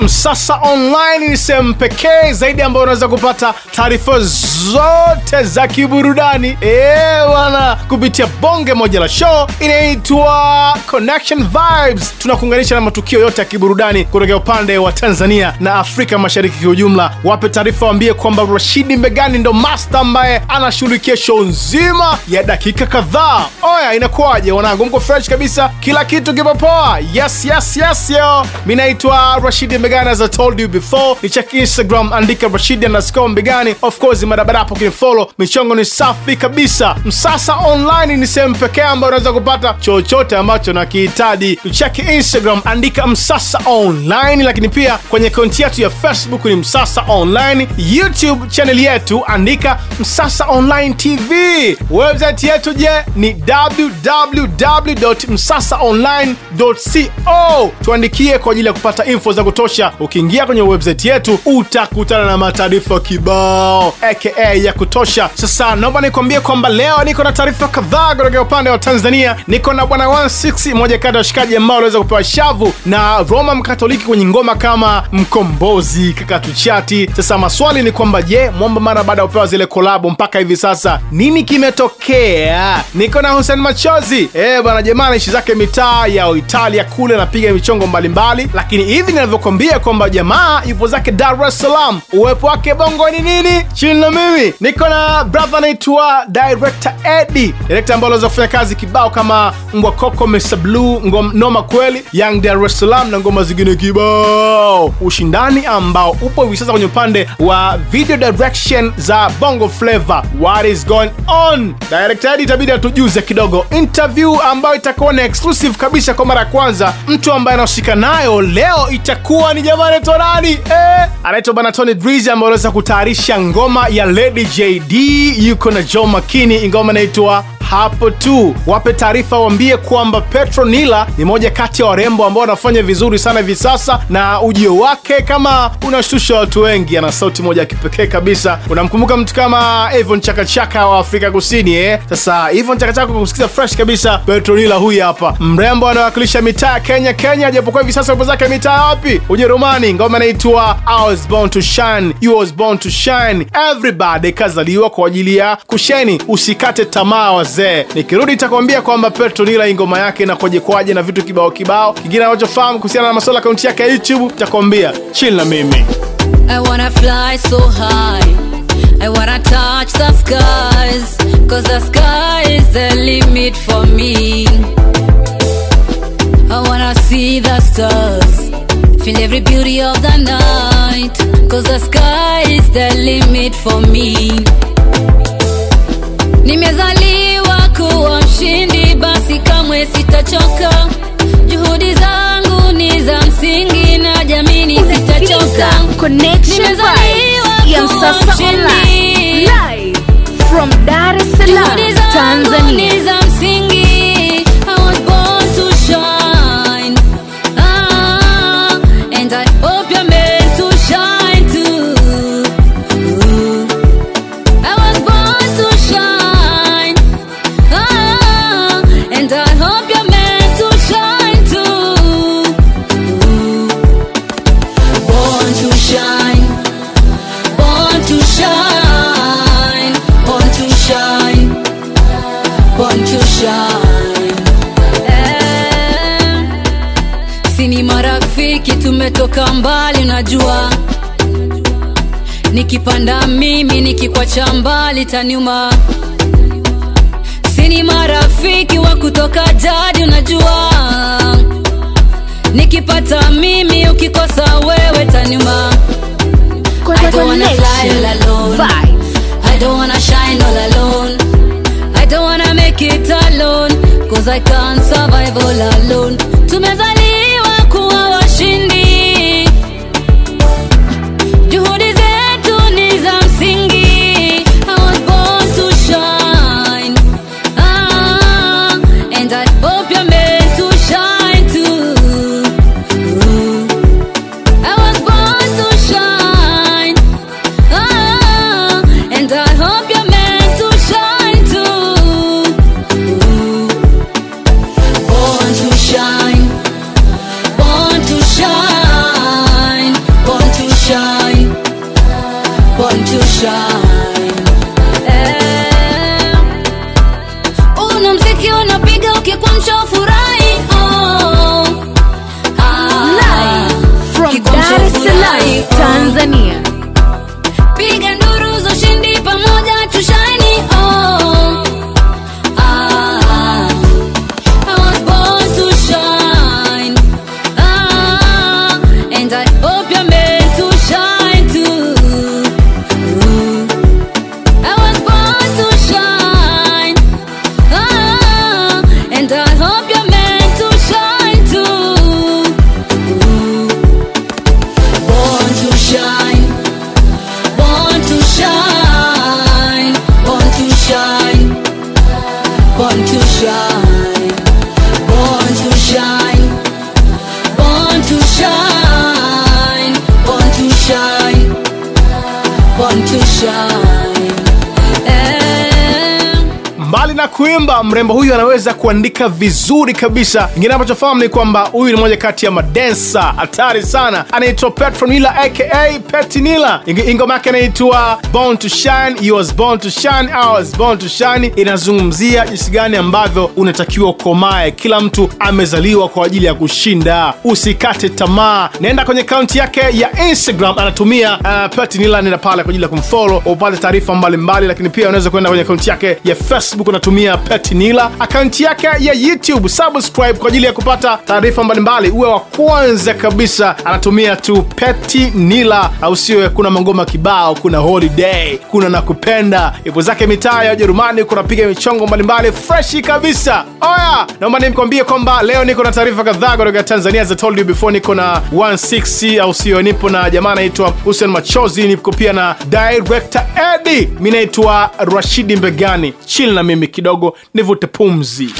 Msasa Online ni sehemu pekee zaidi ambayo unaweza kupata taarifa zote za kiburudani Eh, bwana, kupitia bonge moja la show inaitwa Connection Vibes. Tunakuunganisha na matukio yote ya kiburudani kutokea upande wa Tanzania na Afrika Mashariki kwa ujumla. Wape taarifa, waambie kwamba Rashidi Mbegani ndo master ambaye anashughulikia show nzima ya dakika kadhaa. Oya, inakuwaje wanangu? Mko fresh kabisa, kila kitu kipo poa? Yes, yes, yes, yo. Mi naitwa Rashidi Mbegani, as I told you before. Ni check Instagram, andika Rashidi underscore Mbegani. Of course, madabada hapo kinifollow, michongo ni safi kabisa. Msasa Online ni sehemu pekee ambayo unaweza kupata chochote ambacho nakihitaji. Tucheki Instagram, andika Msasa Online, lakini pia kwenye akaunti yetu ya Facebook ni Msasa Online, YouTube channel yetu andika Msasa Online TV. Website yetu je ni www.msasaonline.co. Tuandikie kwa ajili ya kupata info za kutosha. Ukiingia kwenye website yetu utakutana na mataarifa kibao aka ya kutosha. Sasa naomba nikwambie kwamba leo niko na taarifa kadhaa kutokea upande wa Tanzania. Niko na bwana 16 moja kati ya washikaji ambao waliweza kupewa shavu na Roma Mkatoliki kwenye ngoma kama Mkombozi, kaka tuchati. Sasa maswali ni kwamba je, mwamba mara baada ya kupewa zile kolabo mpaka hivi sasa nini kimetokea? Niko na Hussein Machozi eh bwana, jamaa anaishi zake mitaa ya Italia kule, anapiga michongo mbalimbali, lakini hivi ninavyokwambia kwamba jamaa yupo zake Dar es Salaam, uwepo wake bongo ni nini? Chini mimi niko na brother anaitwa director Eddie, director ambaye aliweza kufanya kazi kibao kama Mbwa Koko, Mesa Blue, noma kweli, Young Dar Salaam na ngoma zingine kibao. Ushindani ambao upo hivi sasa kwenye upande wa video direction za Bongo Flava, what is going on? Director Eddie itabidi atujuze kidogo, interview ambayo itakuwa na exclusive kabisa kwa mara ya kwanza. Mtu ambaye anahusika nayo leo itakuwa ni jamaa anaitwa nani? Eh, anaitwa bana Tony Breeze ambaye anaweza kutayarisha ngoma ya Lady JD, yuko na Joe Makini, ingoma inaitwa hapo tu. Wape taarifa, waambie kwamba Petronila ni moja kati ya warembo ambao wanafanya vizuri sana hivi sasa, na ujio wake kama unashtusha watu wengi. Ana sauti moja ya kipekee kabisa, unamkumbuka mtu kama Evon Chakachaka wa Afrika Kusini eh? Sasa Evon Chakachaka kumsikiza fresh kabisa, Petronila huyu hapa, mrembo anawakilisha mitaa ya Kenya Kenya, japokuwa hivi sasa upo zake mitaa wapi? Ujerumani. Ngoma inaitwa I was born to shine, you was born to shine, everybody kazaliwa kwa ajili ya kusheni. Usikate tamaa wazee. Nikirudi nitakwambia kwamba Petronila hii ingoma yake inakoje kwaje na vitu kibao kibao. Kingine anachofahamu kuhusiana na masuala akaunti yake ya YouTube nitakwambia. Chill na mimi. I wanna fly so high. I wanna touch the skies, cause the sky is the limit for me. I wanna see the stars, feel every beauty of the night, cause the sky is the limit for me. Nimezaliwa kuwa mshindi, basi kamwe sitachoka. Juhudi zangu ni za msingi na jamini sitachoka. Nimezaliwa kuwa mshindi. Live from Dar es Salaam, Tanzania. Nikipanda mimi nikikwacha mbali taniuma sini marafiki wa kutoka jadi unajua nikipata mimi ukikosa wewe taniuma I don't wanna fly all alone. I don't wanna shine all alone. I don't wanna make it alone. Cause I can't survive all alone. Tumezaliwa mrembo huyu anaweza kuandika vizuri kabisa. Ingine ambachofahamu ni kwamba huyu ni moja kati ya madensa hatari sana. Anaitwa petronila aka petinila ingoma yake anaitwa born to shine you was born to shine I was born to shine. Inazungumzia jinsi gani ambavyo unatakiwa ukomae. Kila mtu amezaliwa kwa ajili ya kushinda. Usikate tamaa. Naenda kwenye akaunti yake ya instagram anatumia uh, petinila nenda pale kwa ajili ya kumfolo upate taarifa mbalimbali lakini pia unaweza kuenda kwenye akaunti yake ya facebook anatumia petinila akaunti yake ya youtube. Subscribe kwa ajili ya kupata taarifa mbalimbali. Uwe wa kwanza kabisa anatumia tu petinila au sio? kuna mangoma kibao kuna holiday kuna nakupenda ipo zake mitaa ya ujerumani kunapiga michongo mbalimbali freshi kabisa. Oya! Naomba nimkwambie kwamba leo niko na taarifa kadhaa kutoka tanzania as I told you before. Niko na 160 au sio? Nipo na jamaa anaitwa hussein machozi niko pia na director Eddie. mi naitwa rashidi mbegani. Chill na mimi kidogo nivute pumzi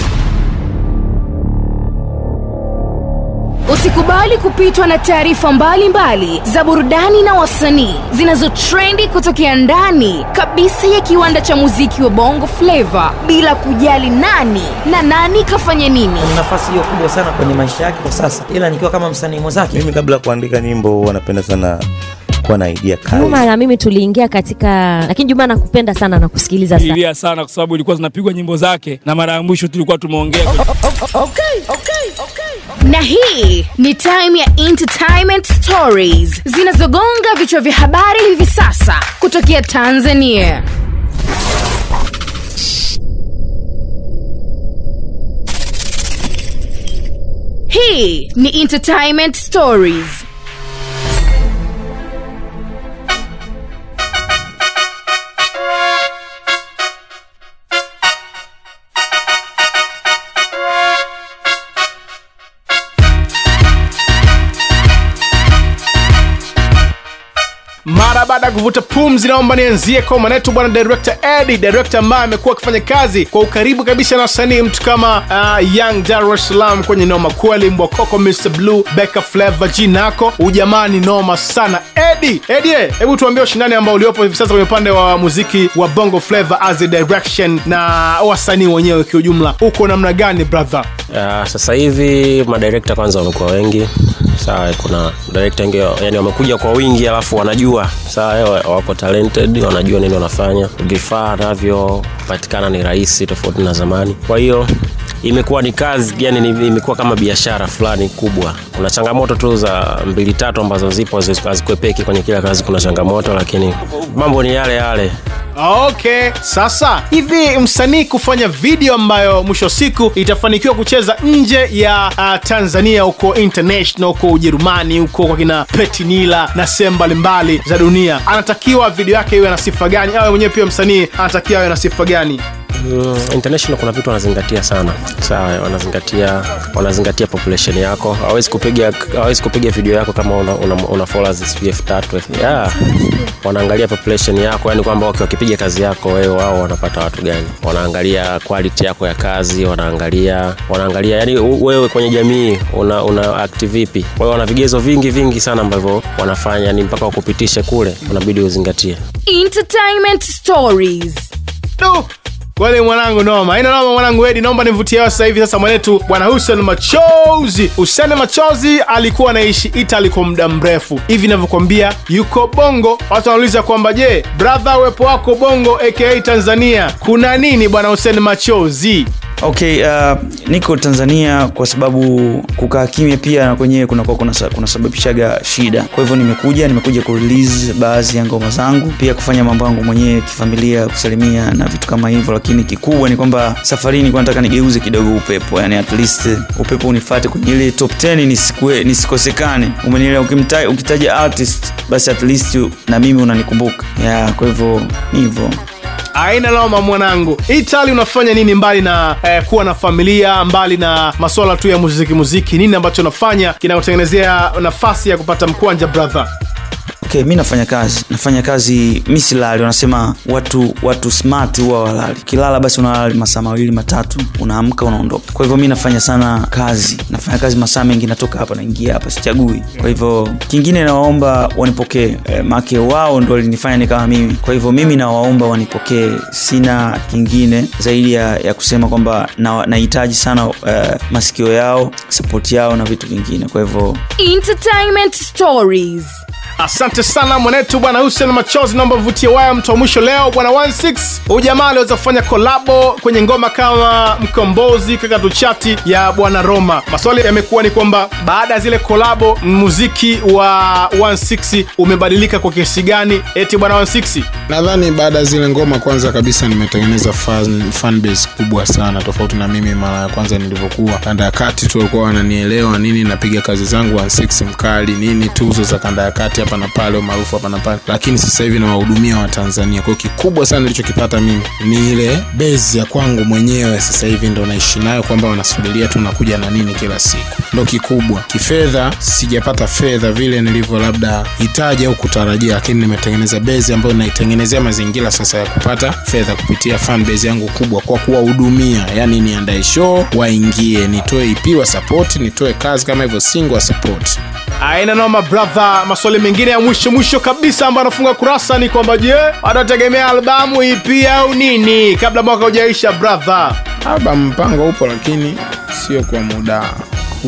Usikubali kupitwa na taarifa mbalimbali za burudani na wasanii zinazotrendi kutokea ndani kabisa ya kiwanda cha muziki wa Bongo Flava bila kujali nani na nani kafanya nini. Ana nafasi hiyo kubwa sana kwenye maisha yake kwa sasa, ila nikiwa kama msanii mwenzake mimi kabla ya kuandika nyimbo wanapenda sana kuwa na idea kali. Juma na mimi tuliingia katika, lakini Juma nakupenda sana na kusikiliza sana. ilia sana kwa sababu ilikuwa zinapigwa nyimbo zake na mara ya mwisho tulikuwa tumeongea. Okay, okay, okay. na hii ni time ya entertainment stories. Zinazogonga vichwa vya habari hivi sasa kutokea tanzania. Hii ni entertainment stories kuvuta pumzi naomba nianzie kwa mwanetu bwana director edi director ambaye amekuwa akifanya kazi kwa ukaribu kabisa na wasanii mtu kama uh, young dar kwenye noma kweli mbwakoko mr blue beka flavor jinako ujamaa ni noma sana. Edi eh, hebu tuambie ushindani ambao uliopo hivi sasa kwenye upande wa muziki wa bongo flavor as a direction na wasanii wenyewe kiujumla. Uko namna gani brother? Uh, sasa hivi madirekta kwanza wamekuwa wengi sawa kuna director wengi yani wamekuja kwa wingi alafu wanajua. Sawa wako talented wanajua nini wanafanya. Vifaa navyopatikana ni rahisi tofauti na zamani. Kwa hiyo imekuwa ni kazi yani imekuwa kama biashara fulani kubwa. Kuna changamoto tu za mbili tatu ambazo zipo hazikwepeki kwenye kila kazi kuna changamoto lakini mambo ni yale yale. Okay sasa hivi msanii kufanya video ambayo mwisho siku itafanikiwa kucheza nje ya uh, tanzania huko international huko ujerumani huko kwa kina petinila na sehemu mbalimbali za dunia anatakiwa video yake iwe na sifa gani? Awe mwenyewe pia msanii anatakiwa awe na sifa gani Mm, international kuna vitu wanazingatia sana. Sawa wanazingatia wanazingatia population yako. Hawezi kupiga hawezi kupiga video yako kama una, una, una followers sijui elfu tatu elfu- yeah. wanaangalia population yako yani kwamba wakipiga kazi yako wewe wao wanapata watu gani? Wanaangalia quality yako ya kazi wanaangalia wanaangalia yani wewe kwenye jamii una, una act vipi? Kwa hiyo wana vigezo vingi vingi sana ambavyo wanafanya ni mpaka wakupitishe kule unabidi uzingatie. Entertainment stories kweli mwanangu noma. Ina noma mwanangu edi. Naomba nivutie wa sasa hivi sasa mwanetu bwana husen machozi. Husen machozi alikuwa anaishi italy kwa muda mrefu. Hivi inavyokwambia yuko bongo. Watu wanauliza kwamba je brother uwepo wako bongo aka tanzania kuna nini bwana husen machozi okay uh, niko tanzania kwa sababu kukaa kimya pia kwenyewe kunakuwa kunasababishaga kunasababishaga shida. Kwa hivyo nimekuja nimekuja kurelease baadhi ya ngoma zangu pia kufanya mambo yangu mwenyewe kifamilia kusalimia na vitu kama hivyo lakini kikubwa ni kwamba safari nilikuwa nataka nigeuze kidogo upepo yani at least upepo unifate kwenye ile top 10 nisikue, nisikosekane. Umenielewa? Ukitaja artist basi at least na mimi unanikumbuka. Yeah, kwa hivyo hivyo aina noma mwanangu. Itali unafanya nini mbali na eh, kuwa na familia mbali na maswala tu ya muziki muziki? Nini ambacho unafanya kinakutengenezea nafasi ya kupata mkwanja brother okay mi nafanya kazi nafanya kazi mi silali wanasema watu watu smart huwa walali. Kilala basi unalala masaa mawili matatu unaamka unaondoka. Kwa hivyo mi nafanya sana kazi nafanya kazi masaa mengi natoka hapa naingia hapa sichagui. Kwa hivyo kingine nawaomba wanipokee e, make wao ndo walinifanya ni kama mimi. Kwa hivyo mimi nawaomba wanipokee sina kingine zaidi ya, ya kusema kwamba na- nahitaji sana uh, masikio yao sapoti yao na vitu vingine. Kwa hivyo entertainment stories asante sana mwanetu bwana husen machozi naomba vutie waya mtu wa mwisho leo. Bwana 16 huyu jamaa aliweza kufanya kolabo kwenye ngoma kama mkombozi katika tuchati ya bwana roma. Maswali yamekuwa ni kwamba baada ya zile kolabo muziki wa 16 umebadilika kwa kiasi gani? Eti bwana 16 nadhani baada ya zile ngoma kwanza kabisa nimetengeneza fan, kubwa sana tofauti na mimi mara ya kwanza nilivyokuwa. Kanda ya kati tu walikuwa wananielewa nini napiga kazi zangu 16 mkali nini tuzo za kanda ya kati hapa na pale umaarufu hapa na pale. Lakini sasa hivi nawahudumia watanzania. Kwao kikubwa sana nilichokipata mimi ni ile bezi ya kwangu mwenyewe. Sasa hivi ndo naishi nayo kwamba wanasubiria tu nakuja na nini kila siku. Ndo kikubwa. Kifedha sijapata fedha vile nilivyo labda hitaji au kutarajia lakini nimetengeneza bezi ambayo naitengenezea mazingira sasa ya kupata fedha kupitia fan base yangu kubwa kwa kuwahudumia. Yani niandae show waingie nitoe ipiwa wa support nitoe kazi kama hivyo single support aina noma brother maswali mengine ya mwisho mwisho kabisa ambayo anafunga kurasa ni kwamba je wanategemea albamu ipi au nini? Kabla mwaka ujaisha brother. Albamu mpango upo lakini sio kwa muda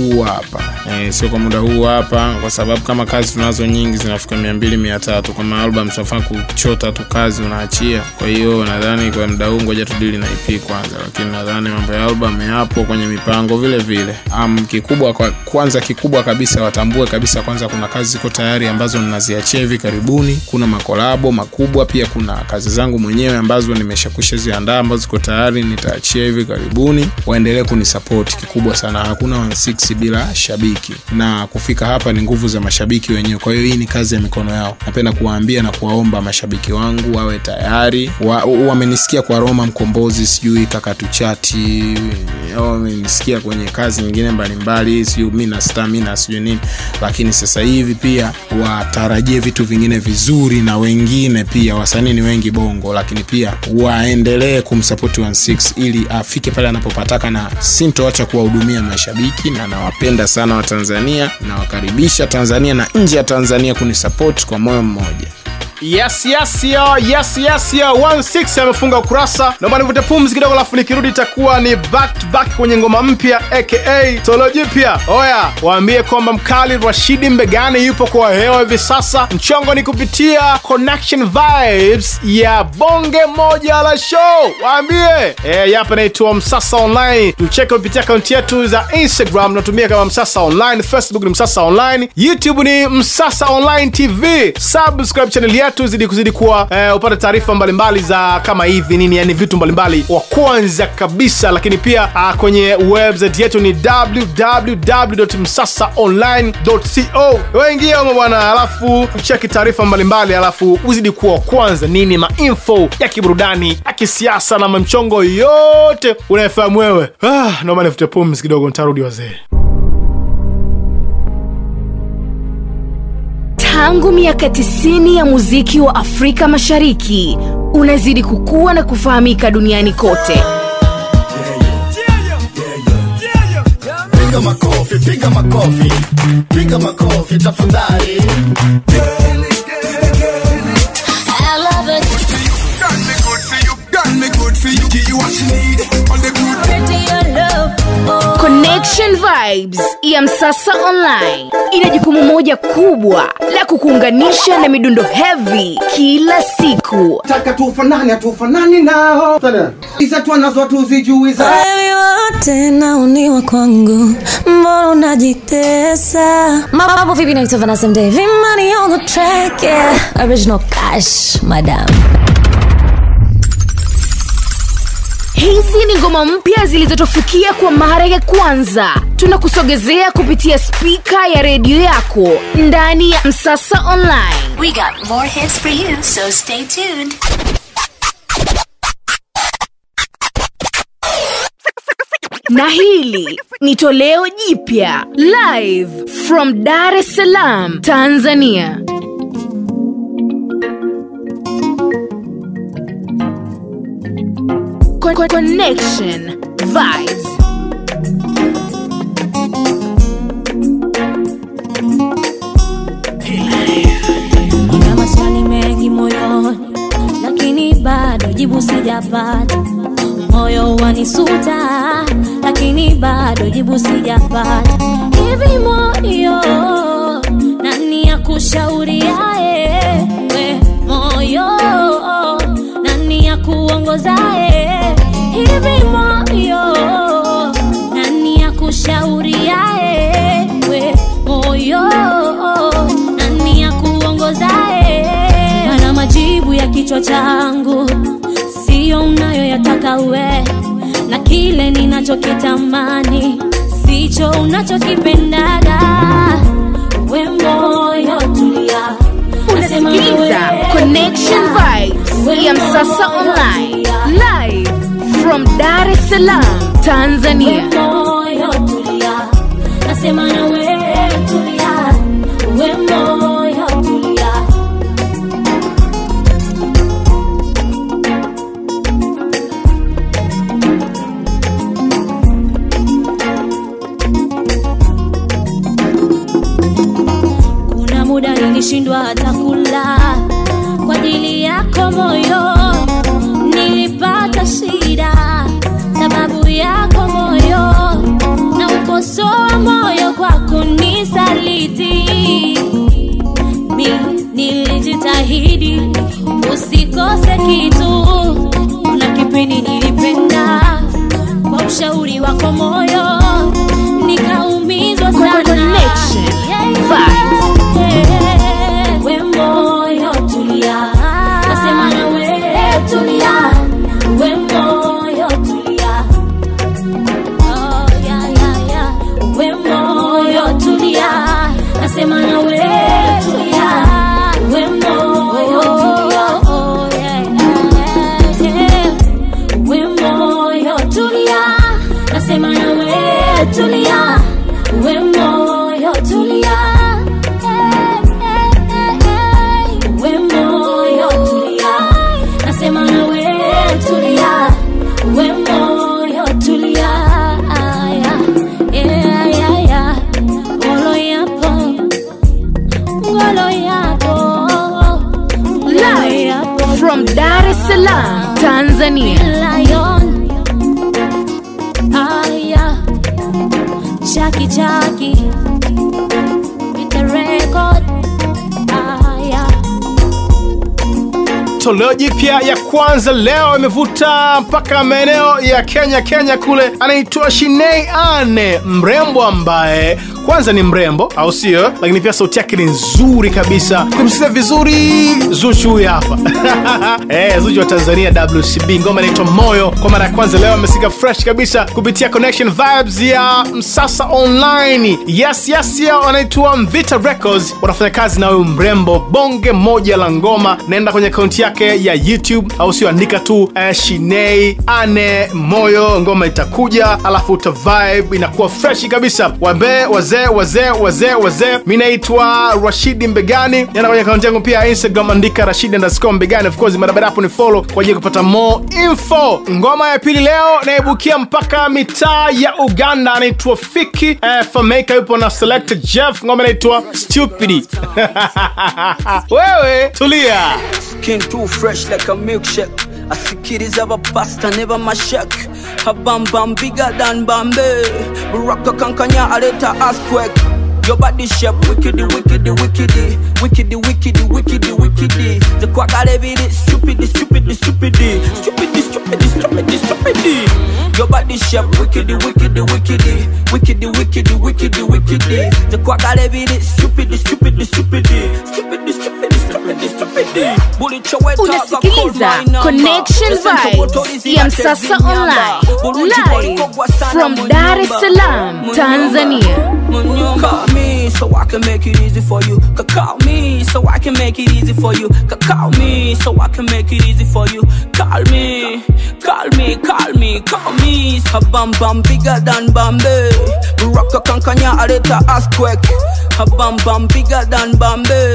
huu hapa. E, sio kwa muda huu hapa kwa sababu kama kazi tunazo nyingi zinafika mia mbili mia tatu. Kama album tunafaa kuchota tu kazi unaachia. Kwa hiyo nadhani kwa muda huu ngoja tudili na ip kwanza lakini nadhani mambo ya album yapo kwenye mipango vile vile. Um, kikubwa kwa, kwanza kikubwa kabisa watambue kabisa kwanza kuna kazi ziko tayari ambazo ninaziachia hivi karibuni. Kuna makolabo makubwa pia kuna kazi zangu mwenyewe ambazo nimeshakusha ziandaa ambazo ziko tayari nitaachia hivi karibuni. Waendelee kunisapoti kikubwa sana. Hakuna 16 bila shabiki. Na kufika hapa ni nguvu za mashabiki wenyewe. Kwa hiyo hii ni kazi ya mikono yao. Napenda kuwaambia na kuwaomba mashabiki wangu wawe tayari. Wa- wamenisikia kwa roma mkombozi sijui kakatuchati wamenisikia kwenye kazi nyingine mbalimbali sijui mina stamina sijui nini. Lakini sasa hivi pia watarajie vitu vingine vizuri na wengine pia. Wasanii ni wengi bongo lakini pia waendelee kumsapoti 16 ili afike pale anapopataka na sintoacha kuwahudumia mashabiki na nawapenda sana watanzania nawakaribisha tanzania na nje ya tanzania kunisapoti kwa moyo mmoja yes yes yo yes yes yo. 16 amefunga ukurasa. Naomba nivute pumzi kidogo alafu nikirudi itakuwa ni back to back kwenye ngoma mpya aka tolo jipya. Oya waambie kwamba mkali rashidi mbegani yupo kwa hewa hivi sasa. Mchongo ni kupitia connection vibes ya bonge moja la show. Waambie. Eh, yapa naitwa msasa online. Tucheke kupitia akaunti yetu za instagram. Natumia kama msasa online. Facebook ni msasa online. Youtube ni msasa online tv subscribe channel yetu zidi kuzidi kuwa eh, upate taarifa mbalimbali za kama hivi nini yani vitu mbalimbali wa kwanza kabisa lakini pia uh, kwenye website yetu ni www.msasaonline.co waingia humo bwana alafu cheki taarifa mbalimbali alafu uzidi kuwa wa kwanza nini mainfo ya kiburudani ya kisiasa na mamchongo yote unayefahamu wewe. Ah, naomba nifute pumzi kidogo nitarudi wazee tangu miaka 90 ya muziki wa afrika mashariki unazidi kukua na kufahamika duniani kote Piga makofi, piga makofi, piga makofi tafadhali. I love it. Done me good for you, got me good for you. Give you what you need, all the good. Pretty your love. Connection vibes ya msasa online ina jukumu moja kubwa la kukuunganisha na midundo heavy kila siku taka tufanane, hatufanani nao iza twanazo tuzijui za Wewe wote naoniwa kwangu, mbona unajitesa? Mambo vipi, na Vanessa Mdee? money on the track, yeah. Original cash, madam. Hizi ni ngoma mpya zilizotufikia kwa mara ya kwanza. Tunakusogezea kupitia spika ya redio yako ndani ya msasa online. We got more hits for you, so stay tuned. na hili ni toleo jipya live from dar es salaam tanzania connection vibes Nina maswali mengi moyoni, lakini bado jibu sijapata. Moyo wanisuta, lakini bado jibu sijapata. Hivi moyo, nani akushauriae? Akuongozae? Hivi moyo, nani akushauriae? We moyo, nani akuongozae? Mana majibu ya kichwa changu siyo unayoyataka we, na kile ninachokitamani sicho unachokipendaga. We moyo tulia, Nasema unasikiliza connection tulia. Vibes sasa online. Live from dar es salaam tanzania. Kuna muda nilishindwa hata ajili yako moyo. Nilipata shida sababu yako moyo. Na ukosoa moyo kwa kunisaliti mi nilijitahidi usikose kitu. Na kipindi nilipenda kwa ushauri wako moyo. Jipya ya kwanza leo imevuta mpaka maeneo ya kenya kenya kule. Anaitwa shinei ane mrembo ambaye kwanza ni mrembo au sio? Lakini pia sauti yake ni nzuri kabisa. Kumsikia vizuri. Zuchu huyu hapa. Eh, zuchu wa tanzania wcb ngoma inaitwa moyo. Kwa mara ya kwanza leo amesika fresh kabisa kupitia connection vibes ya msasa online. Yes yes wanaitwa mvita records. Wanafanya kazi na huyu mrembo bonge moja la ngoma. Naenda kwenye akaunti yake ya youtube au sio? Andika tu eh, shinei ane moyo. Ngoma itakuja alafu uta vibe inakuwa freshi kabisa. Wambee wazee wazee wazee wazee mi naitwa rashidi mbegani. Nenda kwenye akaunti yangu pia instagram andika rashidi underscore mbegani. Of course barabara hapo ni follow kwa ajili ya kupata more info. Ngoma ya pili leo naibukia mpaka mitaa ya uganda. Anaitwa fiki eh, fameka yupo na Select jeff. Ngoma inaitwa stupidi wewe tulia. Skin too fresh like a milkshake. asikiriza abapasta A bam bam bigger than Bombay. Baraka Kankanya, ask earthquake. Your body shape wickedy, wickedy, wickedy, wickedy, wickedy, wickedy, wickedy. The wicked the wickedness. The quack I live it, stupid, stupid, stupid, stupid, stupid, stupid, stupid. Your body shape wickedy, wickedy, wickedy, wickedy, wickedy, wickedy, wickedy. The quack I live it, stupid, stupid, stupid, stupid, stupid, stupid, stupid. Bullet your unasikiliza connection vibes ya msasa online live from dar es salaam tanzania Call me so I can make it easy for you. Call me so I can make it easy for you. Call me so I can make it easy for you. Call me, call me, call me, call me. A bam bam bigger than Bombay. Rock kankanya aleta earthquake. A bam bam bigger than Bombay.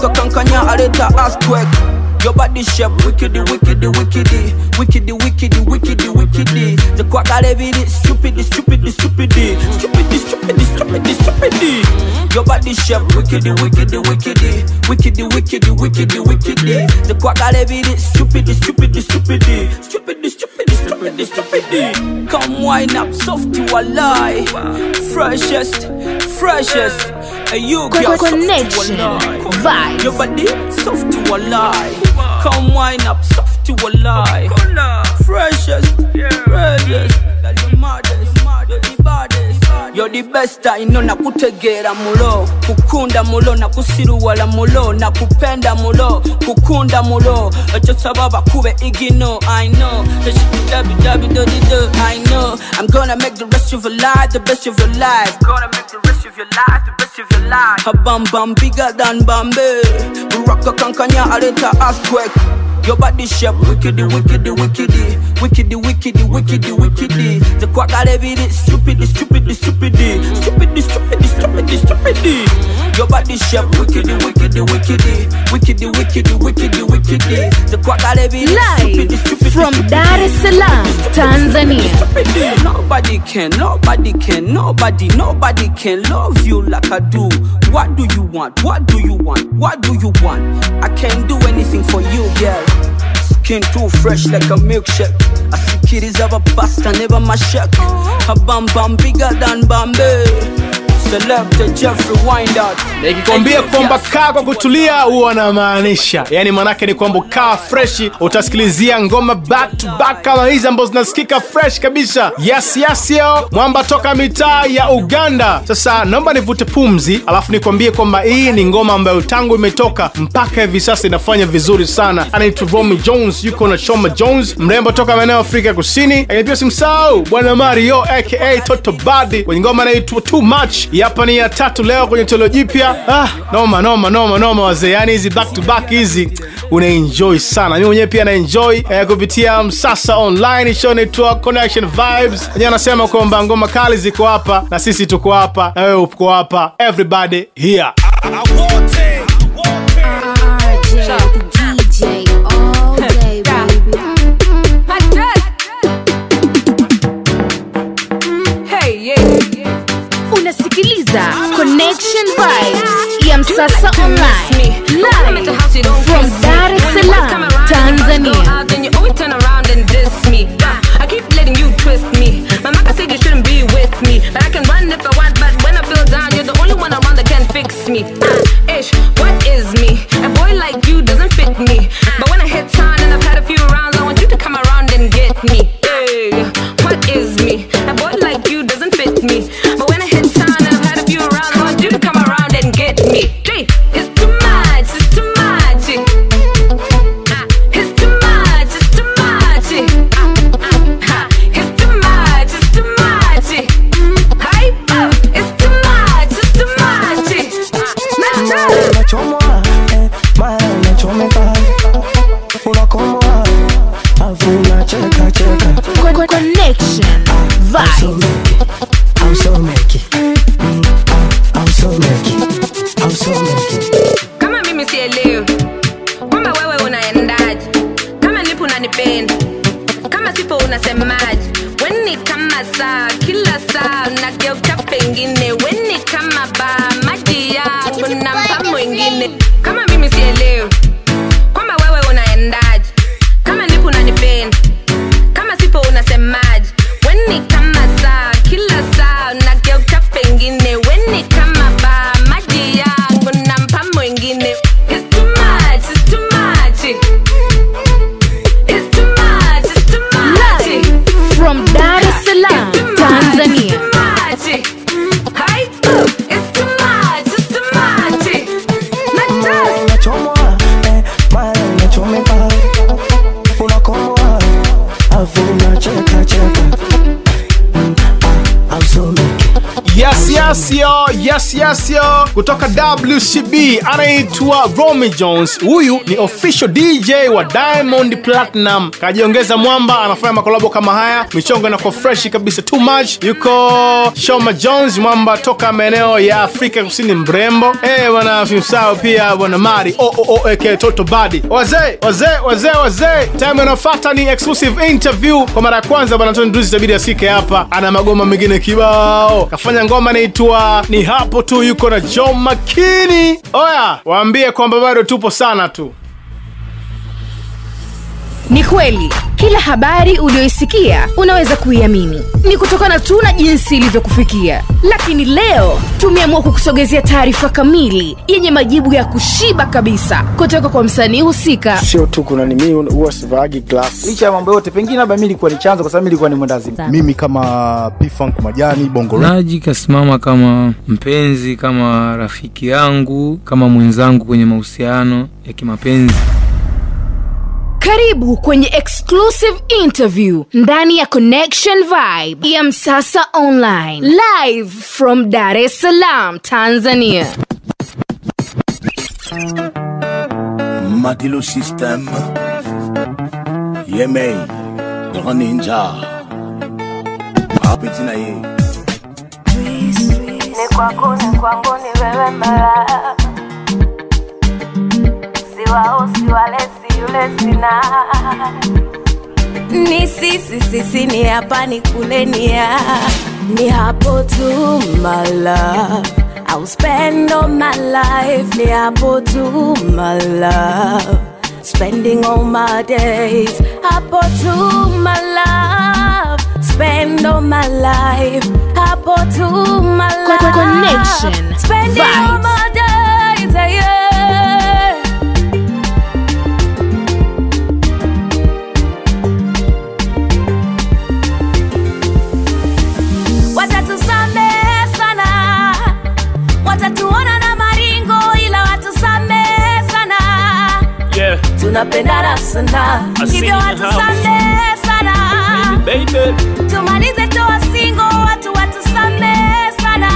The kankanya aleta earthquake. Your body shape wickedy, wickedy, wickedy, wickedy, wickedy, wickedy, wickedy. The wicked, the wicked, the wicked, the quack I live it, stupid, stupid, stupid, stupid, stupid, stupid, stupid. Your body shape wickedy, wickedy, wickedy, wickedy, wickedy, wickedy, wickedy. The quack I live it, stupid, stupid, stupid, stupid, stupid, stupid, stupid. Come wine up, soft to a lie, freshest, freshest. And you Con- girl, soft to a connection, lie. vibes. Your body soft to a lie. Come wine up, soft to a lie. Freshest, freshest. You're the best I know nakutegera mulo. Kukunda mulo nakusiruwala mulo. Nakupenda mulo kukunda mulo. Ekyo saba bakube igino I know. Www I know. I'm gonna make the rest of your life the best of your life. Gonna make the rest of your life the best of your life. A bam bam bigger than Bombay. Rock kankanya aleta earthquake your body shape wickedy, wickedy, wickedy, wickedy, wickedy, wickedy, wickedy. The quack I live it, stupid, stupid, stupid, stupid, stupid, stupid, stupid. Your body shape wickedy, wickedy, wickedy, wickedy, wickedy, wickedy, wickedy. The quack I live it, stupid, live stupid, from dar es salaam tanzania. Nobody can, nobody can, nobody, nobody can love you like I do. What do you want? What do you want? What do you want? I can't do anything for you, girl. Skin too fresh like a milkshake. I see kiddies have a abapasta never mashak. A bam bam bigger than Bombay. Selector Jeffrey nikikwambia kwamba kaa kwa kutulia huwa anamaanisha yani manake ni kwamba kaa freshi utasikilizia ngoma back to back kama hizi ambazo zinasikika fresh kabisa. Yes yes yo. Mwamba toka mitaa ya uganda. Sasa naomba nivute pumzi alafu nikwambie kwamba hii ni ngoma ambayo tangu imetoka mpaka hivi sasa inafanya vizuri sana. Anaitwa romy jones yuko na Choma jones mrembo toka maeneo ya afrika kusini. Lakini pia simsahau bwana mario aka toto badi. Kwenye ngoma anaitwa too much hapa ni ya tatu leo kwenye toleo jipya. Ah, noma noma noma noma wazee. Yani hizi back to back hizi unaenjoy sana. Mi mwenyewe pia naenjoy eh, kupitia msasa online show inaitwa connection vibes. Wenyewe anasema kwamba ngoma kali ziko hapa na sisi tuko hapa na wewe uko hapa. Everybody here unasikiliza connection vibes. Ya msasa online. Live from dar es salaam tanzania kama saa kila saa. Nageuka pengine weni kama baa. Maji yako na mpa mwingine yes yo kutoka wcb anaitwa romy jones. Huyu ni official dj wa diamond platinum. Kajiongeza mwamba anafanya makolabo kama haya. Michongo inakuwa freshi kabisa too much. Yuko shoma jones mwamba toka maeneo ya afrika kusini mrembo. Eh bwana fimsao pia bwana mari. Ook toto badi wazee wazee wazee wazee. Time inaofata ni exclusive interview. Kwa mara ya kwanza bwana Tony Drizzy itabidi asike hapa. Ana magoma mengine kibao. Kafanya ngoma inaitwa ni hapo tu yuko na John Makini. Oya waambie kwamba bado tupo sana tu ni kweli kila habari uliyoisikia unaweza kuiamini. Ni kutokana tu na jinsi ilivyokufikia. Lakini leo tumeamua kukusogezea taarifa kamili yenye majibu ya kushiba kabisa kutoka kwa msanii husika. Sio tu kuna ni mimi huwa sivaagi glass. Licha ya mambo yote pengine labda mimi nilikuwa ni chanzo kwa sababu mimi nilikuwa ni mwendazi mimi kama pfunk majani bongo Naji kasimama kama mpenzi, kama rafiki yangu, kama mwenzangu kwenye mahusiano ya kimapenzi. Karibu kwenye exclusive interview ndani ya connection vibe ya msasa online live from dar es salaam tanzania. Madilu System Yemei Roninja, Hapitina ye Ni kwako, ni kwangu, ni wewe mara. Siwao, siwale, si yule sina Ni sisi, sisi, ni hapa, ni kule, ni ya. Ni hapo tu, my love. I'll spend all my life. Ni hapo tu, my love. Spending all my days. Hapo tu, my love. Spend all my life. Hapo tu my Con- con- connection, Spending all my days, yeah. Tunapendana sana. Hivyo watusamehe sana. Tumalize toa singo watu watusamehe sana.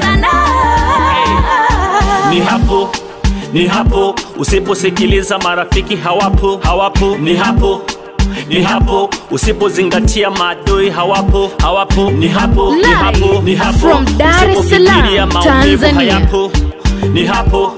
Sana. Ni hapo ni hapo. Usiposikiliza marafiki hawapo hawapo. Ni hapo ni hapo. Usipozingatia maadui hawapo hawapo. Ni hapo ni hapo ni hapo. from Dar es usipofikiria Salaam, maumivu hayapo. Ni hapo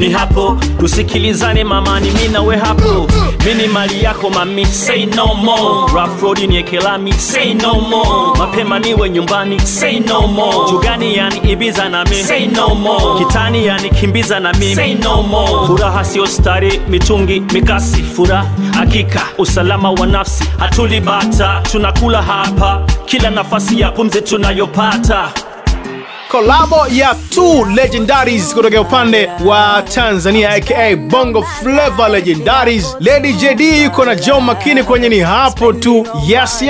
ni hapo tusikilizane mamani mi nawe hapo. Mi ni mali yako mami say no more. Rough road niekelami say no more. Mapema niwe nyumbani say no more. Jugani yani ibiza na mi say no more. Kitani yani kimbiza na mimi say no more. Furaha sio stari mitungi mikasi. Furaha hakika usalama wa nafsi. Hatulibata tunakula hapa. Kila nafasi ya pumzi tunayopata kolabo ya two legendaries kutoka upande wa tanzania aka bongo flava legendaries. Lady jd yuko na john makini kwenye ni hapo tu. Yes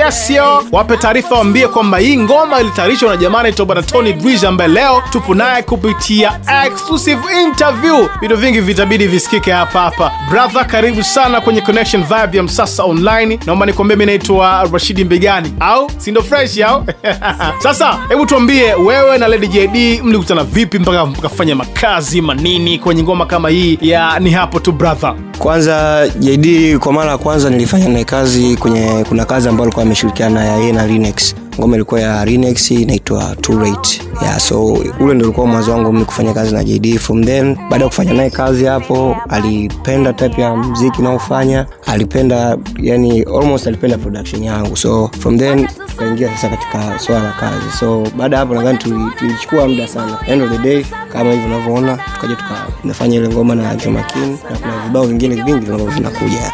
wape taarifa waambie kwamba hii ngoma ilitayarishwa na jamaa anaitwa bwana tony Bridge ambaye leo tupo naye kupitia exclusive interview. Vitu vingi vitabidi visikike hapa hapa. Brother karibu sana kwenye connection vibe ya msasa online. Naomba nikwambie mi naitwa rashidi mbegani. Au? Sindo fresh au? Sasa hebu tuambie wewe na lady jd mlikutana vipi mpaka mkafanya makazi manini kwenye ngoma kama hii? Ya ni hapo tu brother. Kwanza jd kwa mara ya kwanza nilifanya naye kazi kwenye kuna kazi ambayo alikuwa ameshirikiana na yeye na Linux ngoma ilikuwa ya Linux inaitwa Too Late. Yeah, so ule ndio ulikuwa mwanzo wangu mimi kufanya kazi na JD. From then baada ya kufanya naye kazi hapo, alipenda type ya muziki naofanya, alipenda yani almost alipenda production yangu, so from then tukaingia sasa katika swala la kazi. So baada hapo nadhani tulichukua muda sana, end of the day kama hivyo unavyoona, tukaja tukafanya ile ngoma na Jomakin na kuna vibao vingine vingi vinakuja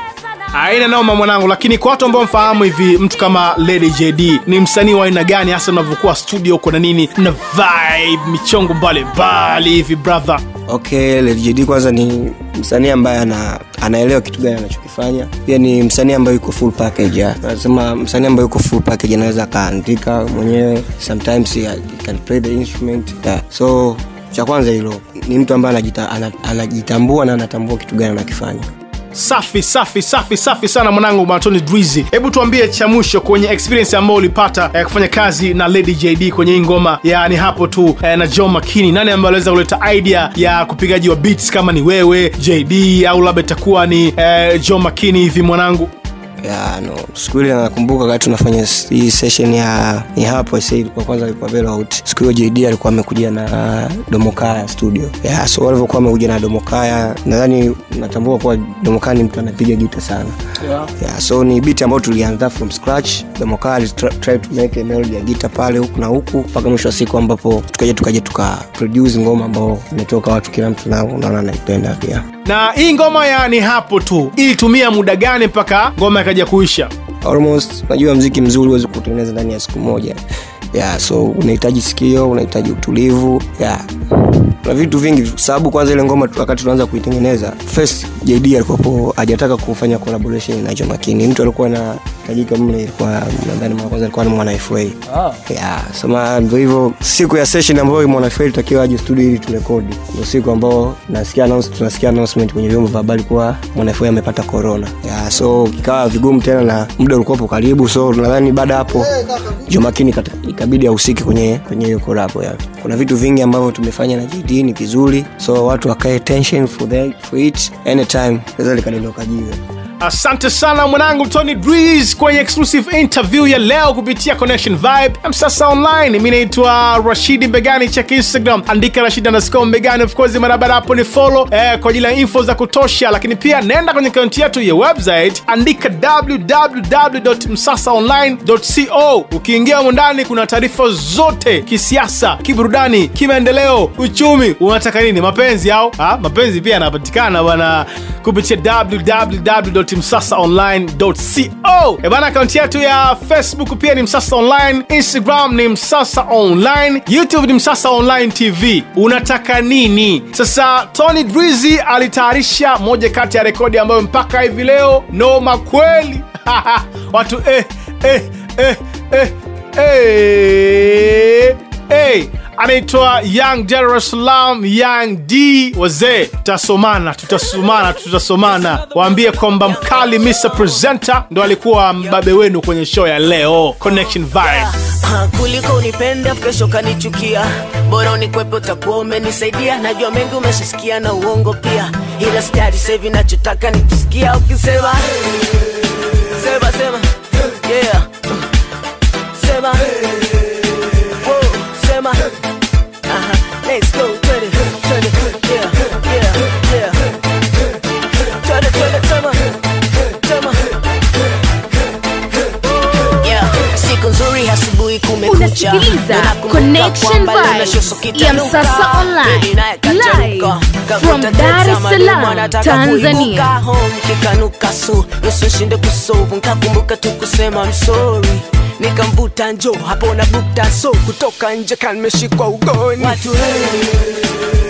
aina noma mwanangu lakini kwa watu ambao mfahamu hivi mtu kama lady jd ni msanii wa aina gani hasa unavyokuwa studio uko na nini na vibe michongo mbalimbali hivi brother okay Lady JD kwanza ni msanii ambaye ana anaelewa kitu gani anachokifanya pia ni msanii ambaye yuko full package ya. nasema msanii ambaye yuko full package anaweza akaandika mwenyewe sometimes he can play the instrument yeah. so cha kwanza hilo ni mtu ambaye anajita, anajitambua na anatambua kitu gani anakifanya safi safi safi safi sana mwanangu matoni drizi. Hebu tuambie cha mwisho kwenye experience ambayo ulipata eh, kufanya kazi na lady jd kwenye hii ngoma? Yani hapo tu eh, na jo makini. Nani ambaye aliweza kuleta idea ya kupigaji wa beats kama ni wewe jd au labda itakuwa ni eh, john makini hivi mwanangu ya no. Siku ile nakumbuka wakati tunafanya hii session ya ni hapo sasa ilikuwa kwanza ilikuwa out siku hiyo JD alikuwa amekuja na Domokaya studio. Ya so walivyokuwa amekuja na Domokaya nadhani natambua kuwa Domokaya ni mtu anapiga gita sana. Yeah, so ni beat ambayo tulianza from scratch. Domokaya ali try to make a melody ya gita pale huku na huku mpaka mwisho wa siku ambapo tukaja tukaja tuka produce ngoma ambao imetoka watu kila mtu nao unaona anaipenda pia na hii ngoma ya ni hapo tu. Ilitumia muda gani mpaka ngoma ikaja kuisha? Almost najua mziki mzuri huwezi kutengeneza ndani ya siku moja. Yeah, so unahitaji sikio unahitaji utulivu yeah. Na vitu vingi sababu kwanza ile ngoma wakati tunaanza kuitengeneza first jd alikuwapo hajataka kufanya collaboration na makini. Mtu alikuwa anahitajika mle ilikuwa nadhani mara kwanza alikuwa ni mwana fa yeah, sema ndo hivyo siku ya session ambayo mwana fa ilitakiwa aje studio ili turekodi ndo siku ambao nasikia announce, tunasikia announcement kwenye vyombo vya habari kuwa mwana fa amepata corona. Yeah, so kikawa vigumu tena na muda ulikuwapo karibu so nadhani baada hapo jomakini ikabidi ahusike kwenye kwenye hiyo korabo ya kuna vitu vingi ambavyo tumefanya na jd ni vizuri so watu wakae tension for, that, for it anytime. Naweza likadondoka jiwe asante sana mwanangu tony Breeze kwenye exclusive interview ya leo kupitia connection vibe. Msasa online mi naitwa rashidi mbegani check instagram. Andika Rashidi underscore mbegani of course mara hapo ni follow eh, kwa ajili ya info za kutosha. Lakini pia nenda kwenye akaunti yetu ya website andika www.msasaonline.co ukiingia humo ndani kuna taarifa zote kisiasa kiburudani kimaendeleo uchumi. Unataka nini? Mapenzi au? Ha? mapenzi pia yanapatikana bwana kupitia www www.msasaonline.co onlineco ebana akaunti yetu ya facebook pia ni msasa online instagram ni msasa online youtube ni msasa online tv unataka nini? Sasa tony drizi alitayarisha moja kati ya rekodi ambayo mpaka hivi leo noma kweli. Watu eh, eh, eh, eh, eh, eh anaitwa young Dar es Salaam young d wazee tutasomana tutasomana tutasomana. Waambie kwamba mkali Mr. presenter ndo alikuwa mbabe wenu kwenye show ya leo. Connection vibe. Ah, kuliko unipende afu kesho kanichukia bora unikwepe utakuwa umenisaidia. Najua mengi umeshasikia na uongo pia. Ila stari sevi, nachotaka nikisikia. Ukisema sema sema. Yeah. Sema Unasikiliza Connection Vibes ya. Msasa Online. Baby naye kacharuka. Live from Dar es Salaam, Tanzania. kikanuka so nusu kusovu nkakumbuka tu kusema msori nikamvuta njo hapo na bukta so kutoka nje kanmeshikwa ugoni watu hey.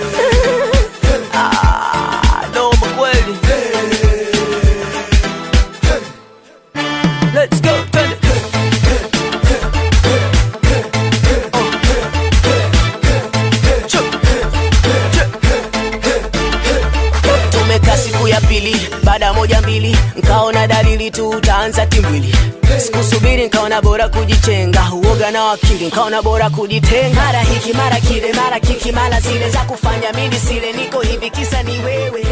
Baada moja mbili nkaona dalili tu utaanza timbwili sikusubiri nkaona bora kujichenga uoga na wakili nkaona bora kujitenga. Mara hiki mara kile mara kiki mara zile za kufanya mimi sile. Niko hivi kisa ni wewe.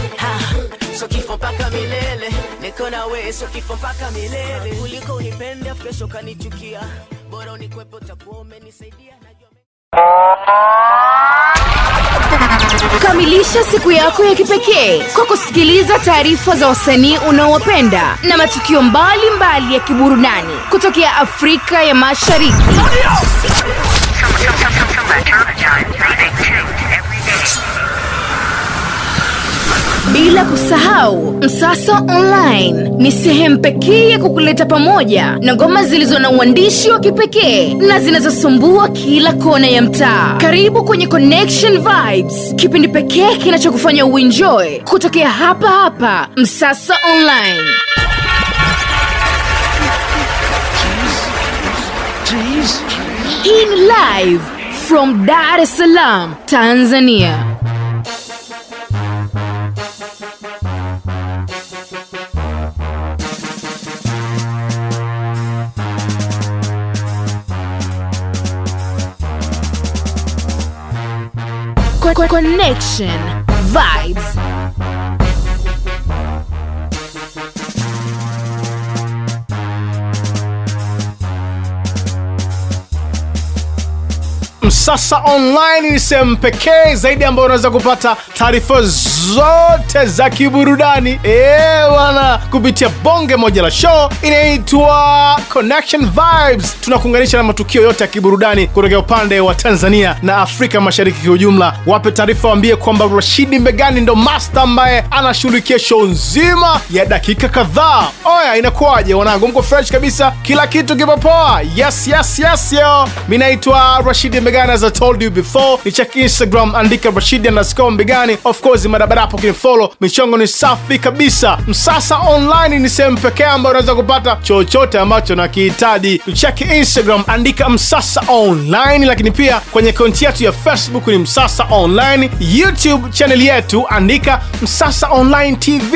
So kifo mpaka milele. Niko na wewe so kifo mpaka milele. Kuliko unipende kesho kanichukia. Bora unikwepo utakuwa umenisaidia Kamilisha siku yako ya kipekee kwa kusikiliza taarifa za wasanii unaowapenda na matukio mbalimbali ya kiburudani kutokea Afrika ya Mashariki. Bila kusahau, Msasa Online ni sehemu pekee ya kukuleta pamoja na ngoma zilizo na uandishi wa kipekee na zinazosumbua kila kona ya mtaa. Karibu kwenye Connection Vibes, kipindi pekee kinachokufanya uenjoy kutokea hapa hapa Msasa Online. Hii ni live from Dar es Salaam, Tanzania. Connection Vibes. Msasa Online ni sehemu pekee zaidi ambayo unaweza kupata taarifa zote za kiburudani Eh, bwana, kupitia bonge moja la show inaitwa Connection Vibes. Tunakuunganisha na matukio yote ya kiburudani kutokea upande wa Tanzania na Afrika Mashariki kwa ujumla. Wape taarifa, waambie kwamba Rashidi Mbegani ndo master ambaye anashughulikia show nzima ya dakika kadhaa. Oya, inakuwaje wanangu? Mko fresh kabisa, kila kitu kipo poa? Yes, yes, yes, yo. Mi naitwa Rashidi Mbegani, as I told you before. Ni check Instagram, andika Rashidi underscore Mbegani. Of course, madabara hapo michongo ni safi kabisa. Msasa Online ni sehemu pekee ambayo unaweza kupata chochote ambacho nakihitaji. Tucheki Instagram, andika Msasa Online, lakini pia kwenye akaunti yetu ya Facebook ni Msasa Online, YouTube channel yetu andika Msasa Online TV.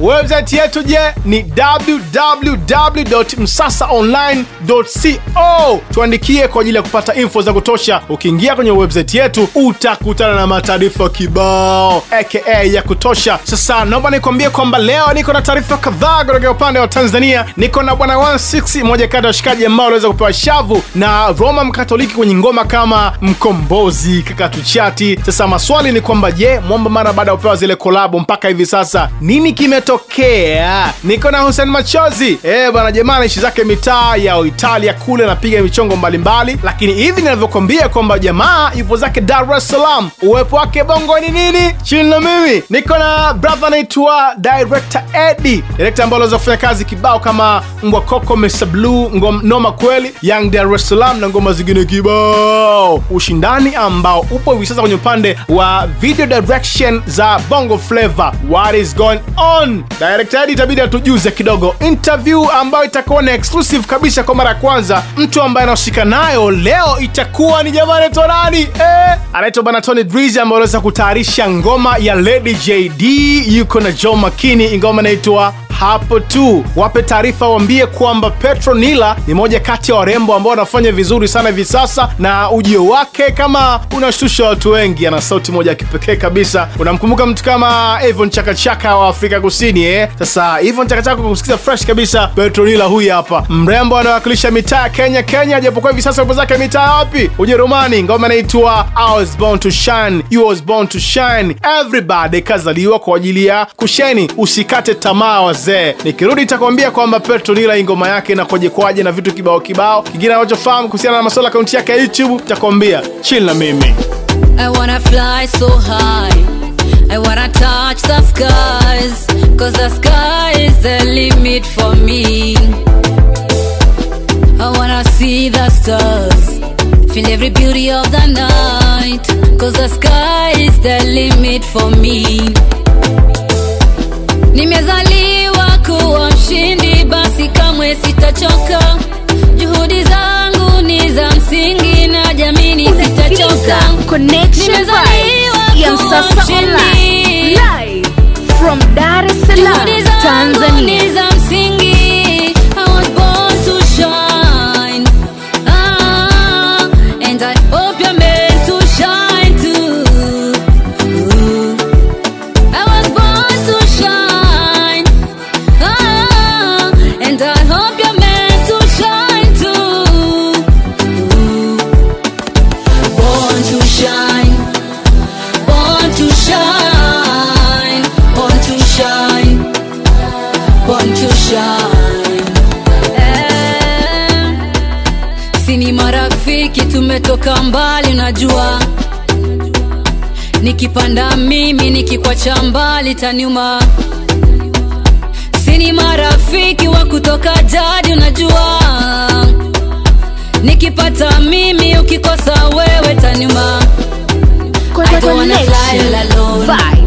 Website yetu je ni www.msasaonline.co. Tuandikie kwa ajili ya kupata info za kutosha. Ukiingia kwenye website yetu utakutana na mataarifa kibao aka ya kutosha. Sasa naomba nikwambie kwamba leo niko na taarifa kadhaa kutokea upande wa Tanzania. Niko na bwana 16 moja kati ya washikaji ambao waliweza kupewa shavu na Roma Mkatoliki kwenye ngoma kama Mkombozi, kakatuchati. Sasa maswali ni kwamba je, mwamba mara baada ya kupewa zile kolabo mpaka hivi sasa nini kimetokea? Niko na Hussein Machozi eh bwana, jamaa anaishi zake mitaa ya Italia kule, anapiga michongo mbalimbali, lakini hivi ninavyokwambia kwamba jamaa yupo zake Dar es Salaam. Uwepo wake Bongo ni nini? Chini na mimi niko na brother anaitwa director Eddie, director ambaye anaweza kufanya kazi kibao kama Mbwa Koko, Mr Blue, noma kweli, Young Dar es Salaam na ngoma zingine kibao. Ushindani ambao upo hivi sasa kwenye upande wa video direction za Bongo Flava. What is going on? Director Eddie itabidi atujuze kidogo interview ambayo itakuwa na exclusive kabisa kwa mara ya kwanza. Mtu ambaye anahusika nayo leo itakuwa ni jamaa anaitwa nani? Eh, anaitwa bana Tony Drizzy ambaye anaweza kutayarisha ngoma ya Lady JD, yuko na Joe Makini, ngoma inaitwa hapo tu. Wape taarifa, waambie kwamba Petronila ni moja kati ya warembo ambao wanafanya vizuri sana hivi sasa, na ujio wake kama unashtusha watu wengi. Ana sauti moja ya kipekee kabisa. Unamkumbuka mtu kama Evon Chakachaka wa Afrika Kusini eh? Sasa hivo Chakachaka kusikiza fresh kabisa. Petronila huyu hapa, mrembo anawakilisha mitaa ya Kenya Kenya, japokuwa hivi sasa upo zake mitaa wapi? Ujerumani. Ngoma inaitwa I was born to shine, you was born to shine. Everybody kazaliwa kwa ajili ya kusheni. Usikate tamaa wazee. Nikirudi nitakwambia kwamba Petronila ingoma ngoma yake inakoje kwaje na vitu kibao kibao. Kingine anachofahamu kuhusiana na masuala akaunti yake ya YouTube nitakwambia. Chill na mimi. I wanna fly so high. I wanna touch the skies. Cause the sky is the limit for me. I wanna see the stars. Feel every beauty of the night. Cause the sky is the limit for me. Mshindi, basi kamwe sitachoka. Juhudi zangu ni za msingi na jamini sitachoka. Connection Nimezaliwa kuwa mshindi. Live from Dar es Salaam, Tanzania. Nikipanda mimi nikikwacha mbali taniuma. Sini marafiki wa kutoka jadi unajua. Nikipata mimi ukikosa wewe taniuma. I.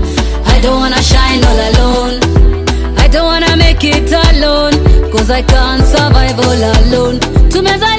Tumezaliwa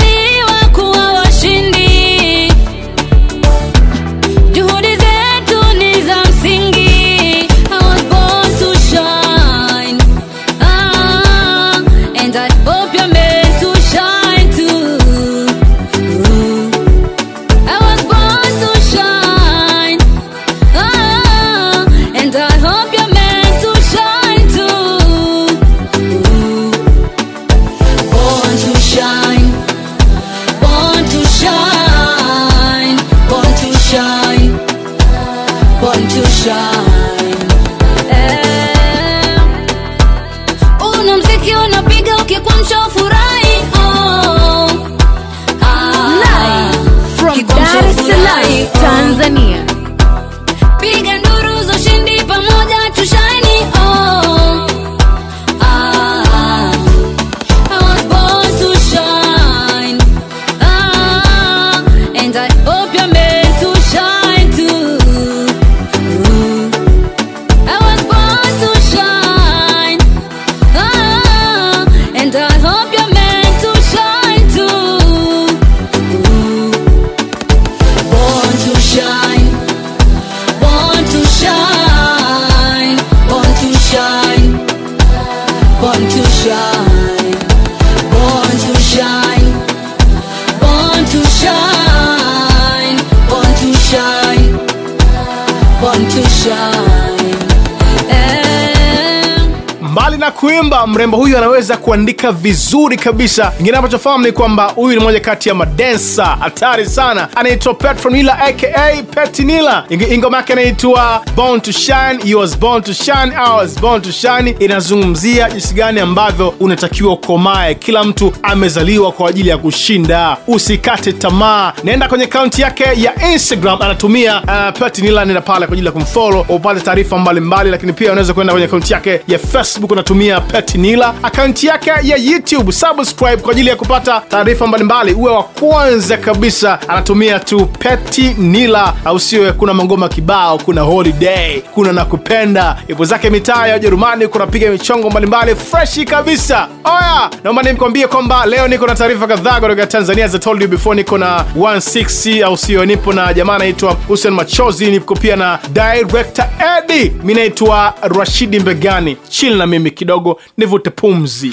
mrembo huyu anaweza kuandika vizuri kabisa. Ingine ambacho fahamu ni kwamba huyu ni moja kati ya madensa hatari sana. Anaitwa petronila aka petinila ingoma yake anaitwa born to shine you was born to shine I was born to shine. Inazungumzia jinsi gani ambavyo unatakiwa komae kila mtu amezaliwa kwa ajili ya kushinda. Usikate tamaa. Naenda kwenye akaunti yake ya instagram. Anatumia uh, petinila nenda pale kwa ajili ya kumfolo upate taarifa mbalimbali lakini pia unaweza kwenda kwenye akaunti yake ya facebook. Anatumia petinila akaunti yake ya youtube. Subscribe kwa ajili ya kupata taarifa mbalimbali. Uwe wa kwanza kabisa anatumia tu petinila au sio? Kuna mangoma kibao kuna holiday kuna nakupenda ipo zake mitaa ya ujerumani kunapiga michongo mbalimbali freshi kabisa. Oya! Naomba nimkwambie kwamba leo niko na taarifa kadhaa kutoka tanzania I told you before. Niko na 160 au sio? Nipo na jamaa anaitwa hussein machozi niko pia na director edi mi naitwa rashidi mbegani. Chili na mimi kidogo nivute pumzi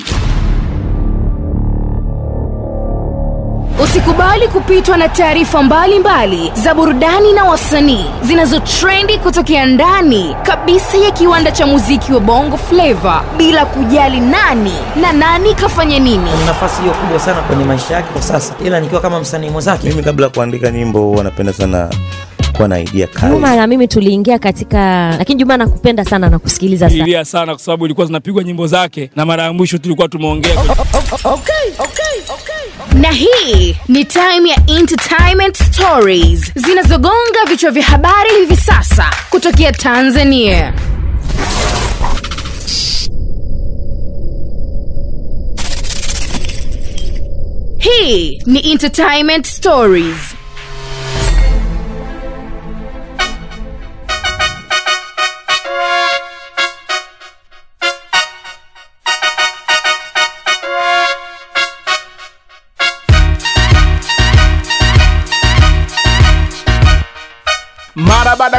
Usikubali kupitwa na taarifa mbalimbali za burudani na wasanii zinazotrendi kutokea ndani kabisa ya kiwanda cha muziki wa Bongo Flava bila kujali nani na nani kafanya nini. Nafasi hiyo kubwa sana kwenye maisha yake kwa sasa, ila nikiwa kama msanii mwenzake. mimi kabla ya kuandika nyimbo huwa napenda sana kuwa na idea kali Juma na mimi tuliingia katika, lakini Juma nakupenda sana na kusikiliza sana. ilia sana kwa sababu ilikuwa zinapigwa nyimbo zake na mara ya mwisho tulikuwa tumeongea Na hii ni time ya entertainment stories zinazogonga vichwa vya habari hivi sasa kutokea Tanzania. Hii ni entertainment stories.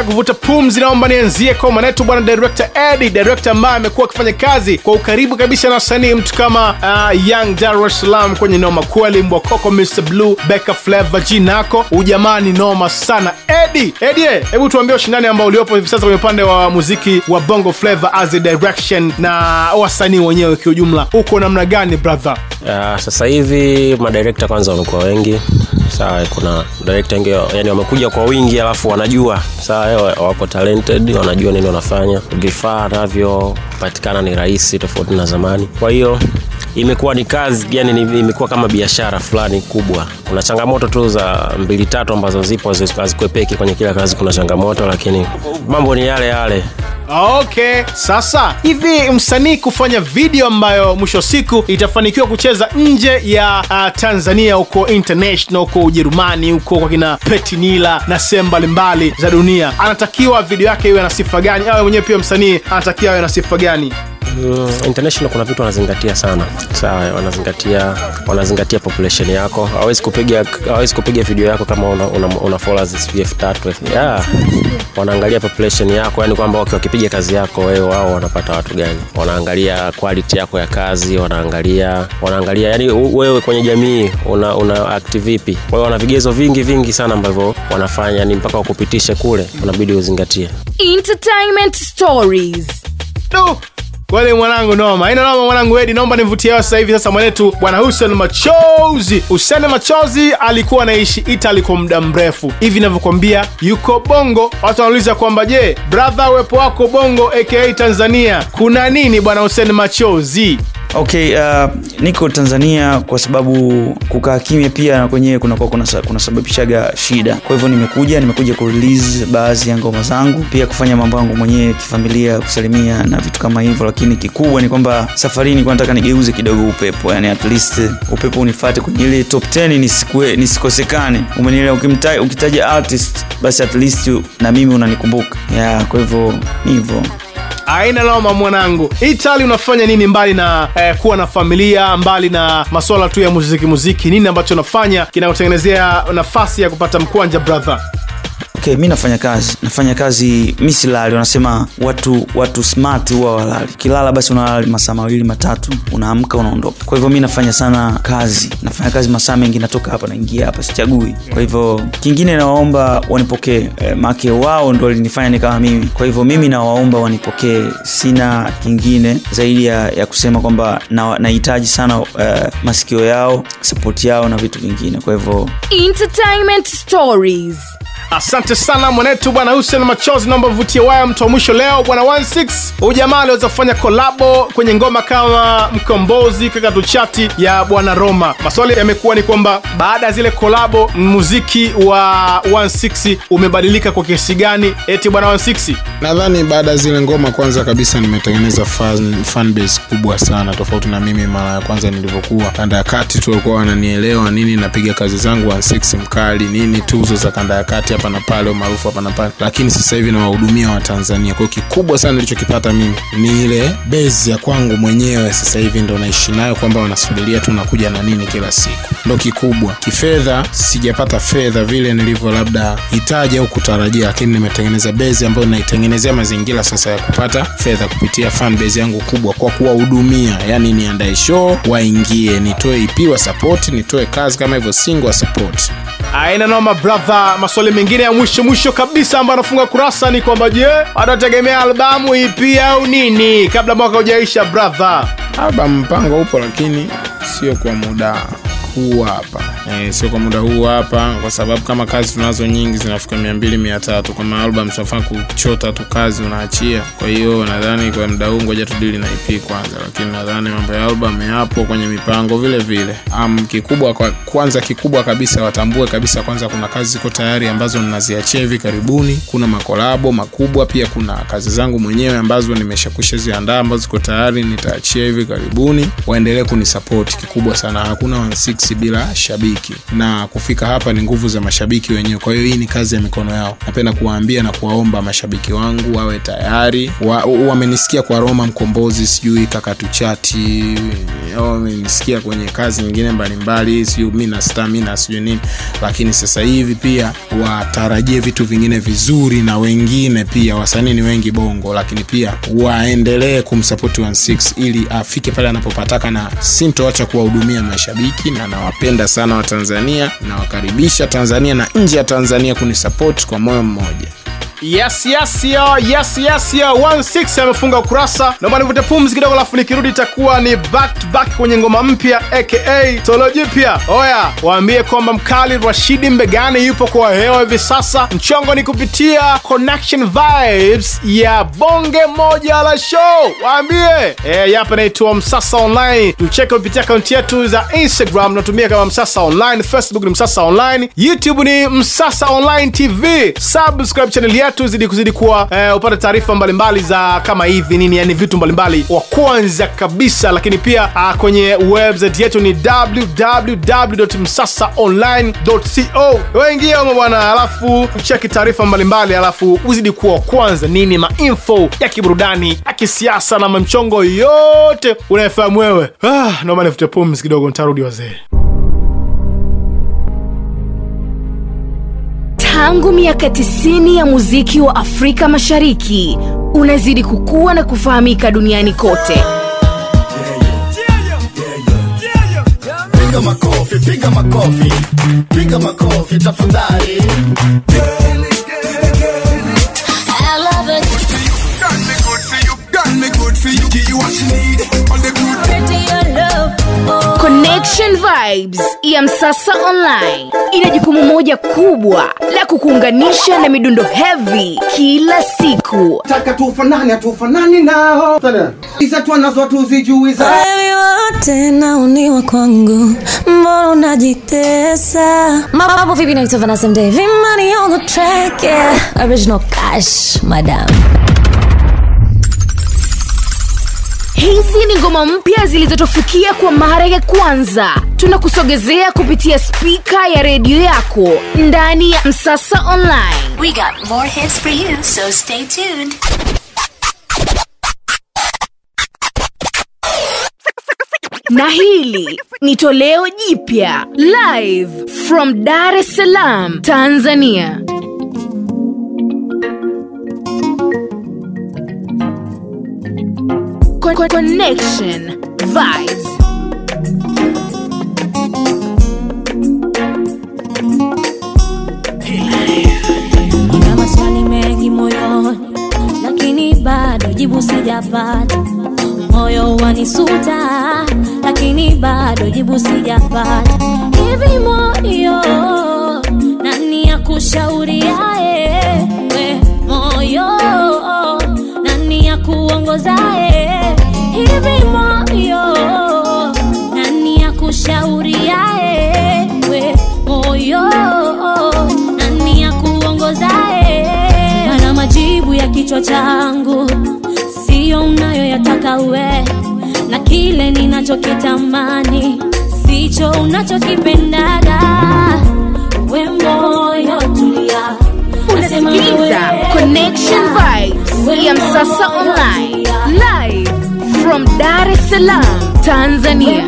Kuvuta pumzi naomba nianzie kwa mwanetu bwana director edi director ambaye amekuwa akifanya kazi kwa ukaribu kabisa na wasanii mtu kama uh, young dar es salaam kwenye noma kweli mbwakoko mr blue beka flavor jinako ujamaa ni noma sana. Edi eh, hebu tuambie ushindani ambao uliopo hivi sasa kwenye upande wa muziki wa bongo flavor as a direction na wasanii wenyewe kiujumla. Uko namna gani brother? Uh, sasa hivi madirekta kwanza wamekuwa wengi sawa kuna director wengi yani wamekuja kwa wingi alafu wanajua. Sawa wapo talented wanajua nini wanafanya. Vifaa navyo patikana ni rahisi tofauti na zamani. Kwa hiyo imekuwa ni kazi yani ni- imekuwa kama biashara fulani kubwa. Kuna changamoto tu za mbili tatu ambazo zipo hazikwepeki kwenye kila kazi kuna changamoto lakini mambo ni yale yale. Okay. Sasa hivi msanii kufanya video ambayo mwisho wa siku itafanikiwa kucheza nje ya uh, tanzania huko international huko ujerumani huko kwa kina petinila na sehemu mbalimbali za dunia anatakiwa video yake iwe na sifa gani? Awe mwenyewe pia msanii anatakiwa awe na sifa gani Mm, international kuna vitu wanazingatia sana. Sawa wanazingatia wanazingatia population yako. Hawezi kupiga hawezi kupiga video yako kama una, una, una followers sijui elfu tatu yeah. wanaangalia population yako yani kwamba waki- wakipiga kazi yako wewe wao wanapata watu gani? Wanaangalia quality yako ya kazi wanaangalia wanaangalia yani wewe kwenye jamii una, una act vipi? Kwa hiyo wana vigezo vingi vingi sana ambavyo wanafanya ni mpaka wakupitishe kule unabidi uzingatie. Entertainment stories. Du, kweli mwanangu noma. Ina noma mwanangu edi naomba nivutie hewa sasa hivi. Sasa mwanetu bwana husen machozi. Husen machozi alikuwa anaishi italy kwa muda mrefu. Hivi inavyokwambia yuko bongo. Watu wanauliza kwamba je brother uwepo wako bongo aka tanzania kuna nini bwana husen machozi okay uh, niko tanzania kwa sababu kukaa kimya pia kwenyewe kunakuwa kunasababishaga kunasababishaga shida. Kwa hivyo nimekuja nimekuja kurelease baadhi ya ngoma zangu pia kufanya mambo yangu mwenyewe kifamilia kusalimia na vitu kama hivyo lakini kikubwa ni kwamba safari hii nataka nigeuze kidogo upepo yani at least upepo unifate kwenye ile top 10 nisikue, nisikosekane. Umenielewa? Ukitaja artist basi at least na mimi unanikumbuka. Yeah, kwa hivyo hivyo aina lama mwanangu. Itali unafanya nini mbali na eh, kuwa na familia mbali na maswala tu ya muziki muziki? Nini ambacho unafanya kinakutengenezea nafasi ya kupata mkwanja brother okay mi nafanya kazi nafanya kazi mi silali wanasema watu watu smart huwa walali. Kilala basi unalala masaa mawili matatu unaamka unaondoka. Kwa hivyo mi nafanya sana kazi nafanya kazi masaa mengi natoka hapa naingia hapa sichagui. Kwa hivyo kingine nawaomba wanipokee e, make wao ndo walinifanya ni kama mimi. Kwa hivyo mimi nawaomba wanipokee. Sina kingine zaidi ya, ya kusema kwamba na- sana uh, masikio yao sapoti yao na vitu vingine. Kwa hivyo entertainment stories asante sana mwanetu. Bwana hussein machozi naomba vutie waya mtu wa mwisho leo. Bwana 16 huyu jamaa aliweza kufanya kolabo kwenye ngoma kama mkombozi katika tuchati ya bwana roma. Maswali yamekuwa ni kwamba baada ya zile kolabo muziki wa 16 umebadilika kwa kiasi gani? Eti bwana 16 nadhani baada ya zile ngoma kwanza kabisa nimetengeneza fan, fan base kubwa sana tofauti na mimi mara ya kwanza nilivyokuwa. Kanda ya kati tu walikuwa wananielewa nini napiga kazi zangu 16 mkali nini tuzo za kanda ya kati hapa na pale umaarufu hapa na pale lakini sasa hivi nawahudumia watanzania. Kwao kikubwa sana nilichokipata mimi ni ile base ya kwangu mwenyewe sasa hivi ndo naishi nayo kwamba wanasubiria tu nakuja na nini kila siku. Ndo kikubwa. Kifedha sijapata fedha vile nilivyo labda hitaji au kutarajia lakini nimetengeneza base ambayo naitengenezea mazingira sasa ya kupata fedha kupitia fan base yangu kubwa kwa kuwahudumia. Yani niandae show waingie nitoe ip wa nitoe kazi kama hivyo single wa aina noma brother maswali mengine ya mwisho mwisho kabisa ambayo anafunga kurasa ni kwamba je atategemea albamu ipi au nini? Kabla mwaka ujaisha brother. Album mpango upo lakini sio kwa muda huu hapa. E, sio kwa muda huu hapa kwa sababu kama kazi tunazo nyingi zinafika mia mbili mia tatu. Kama album tunafaa kuchota tu kazi unaachia. Kwa hiyo nadhani kwa muda huu ngoja tudili na ip kwanza lakini nadhani mambo ya album yapo kwenye mipango vile vile. Um, kikubwa kwa, kwanza kikubwa kabisa watambue kabisa kwanza kuna kazi ziko tayari ambazo ninaziachia hivi karibuni. Kuna makolabo makubwa pia kuna kazi zangu mwenyewe ambazo nimeshakusha ziandaa ambazo ziko tayari nitaachia hivi karibuni. Waendelee kunisapoti kikubwa sana. Hakuna 16 bila shabiki. Na kufika hapa ni nguvu za mashabiki wenyewe. Kwa hiyo hii ni kazi ya mikono yao. Napenda kuwaambia na kuwaomba mashabiki wangu wawe tayari. Wa- wamenisikia kwa roma mkombozi sijui kakatuchati wamenisikia kwenye kazi nyingine mbalimbali sijui mina stamina sijui nini. Lakini sasa hivi pia watarajie vitu vingine vizuri na wengine pia. Wasanii ni wengi bongo lakini pia waendelee kumsapoti 16 ili afike pale anapopataka na sintoacha kuwahudumia mashabiki na nawapenda sana watanzania nawakaribisha tanzania na nje ya tanzania kunisapoti kwa moyo mmoja yes yes yo yes yes yo. 16 amefunga ukurasa. Naomba nivute pumzi kidogo alafu nikirudi itakuwa ni back to back kwenye ngoma mpya aka tolo jipya. Oya waambie kwamba mkali rashidi mbegani yupo kwa hewa hivi sasa. Mchongo ni kupitia connection vibes ya bonge moja la show. Waambie. Eh, yapa naitwa msasa online. Tucheke kupitia akaunti yetu za instagram. Natumia kama msasa online facebook ni msasa online youtube ni msasa online tv subscribe channel yetu zidi kuzidi kuwa eh, upate taarifa mbalimbali za kama hivi nini yani vitu mbalimbali wa kwanza kabisa. Lakini pia uh, kwenye website yetu ni www.msasaonline.co waingia humo bwana alafu cheki taarifa mbalimbali alafu uzidi kuwa wa kwanza. Nini mainfo ya kiburudani ya kisiasa na mamchongo yote unayefahamu wewe. Ah, naomba nifute pumzi kidogo nitarudi wazee tangu miaka 90 ya muziki wa afrika mashariki unazidi kukua na kufahamika duniani kote. Makofi makofi makofi tafadhali connection vibes ya msasa online ina jukumu moja kubwa la kukuunganisha na midundo heavy kila siku taka tufanani hatufanani nao za Wewe wote naoniwa kwangu, mbona unajitesa? Mambo vipi, naitwa Vanessa Mdee, money on the track, yeah. Original cash, madam. Hizi ni ngoma mpya zilizotufikia kwa mara ya kwanza. Tunakusogezea kupitia spika ya redio yako ndani ya msasa online. We got more hits for you, so stay tuned. na hili ni toleo jipya live from dar es salaam tanzania Connection Vibes. Nina maswali mengi moyoni, lakini bado jibu sijapata. Moyo wanisuta, lakini bado jibu sijapata. Hivi moyo, nani akushauriae? We moyo, akuongozae? Hivi moyo, nani akushauriae? We moyo, nani akuongozae? Mana majibu ya kichwa changu siyo unayoyataka we, na kile ninachokitamani sicho unachokipendaga. We moyo Nasema Unasikiliza wewe Connection tulia. Vibes We ya Msasa moyo Online tulia. live from Dar es Salaam, Tanzania.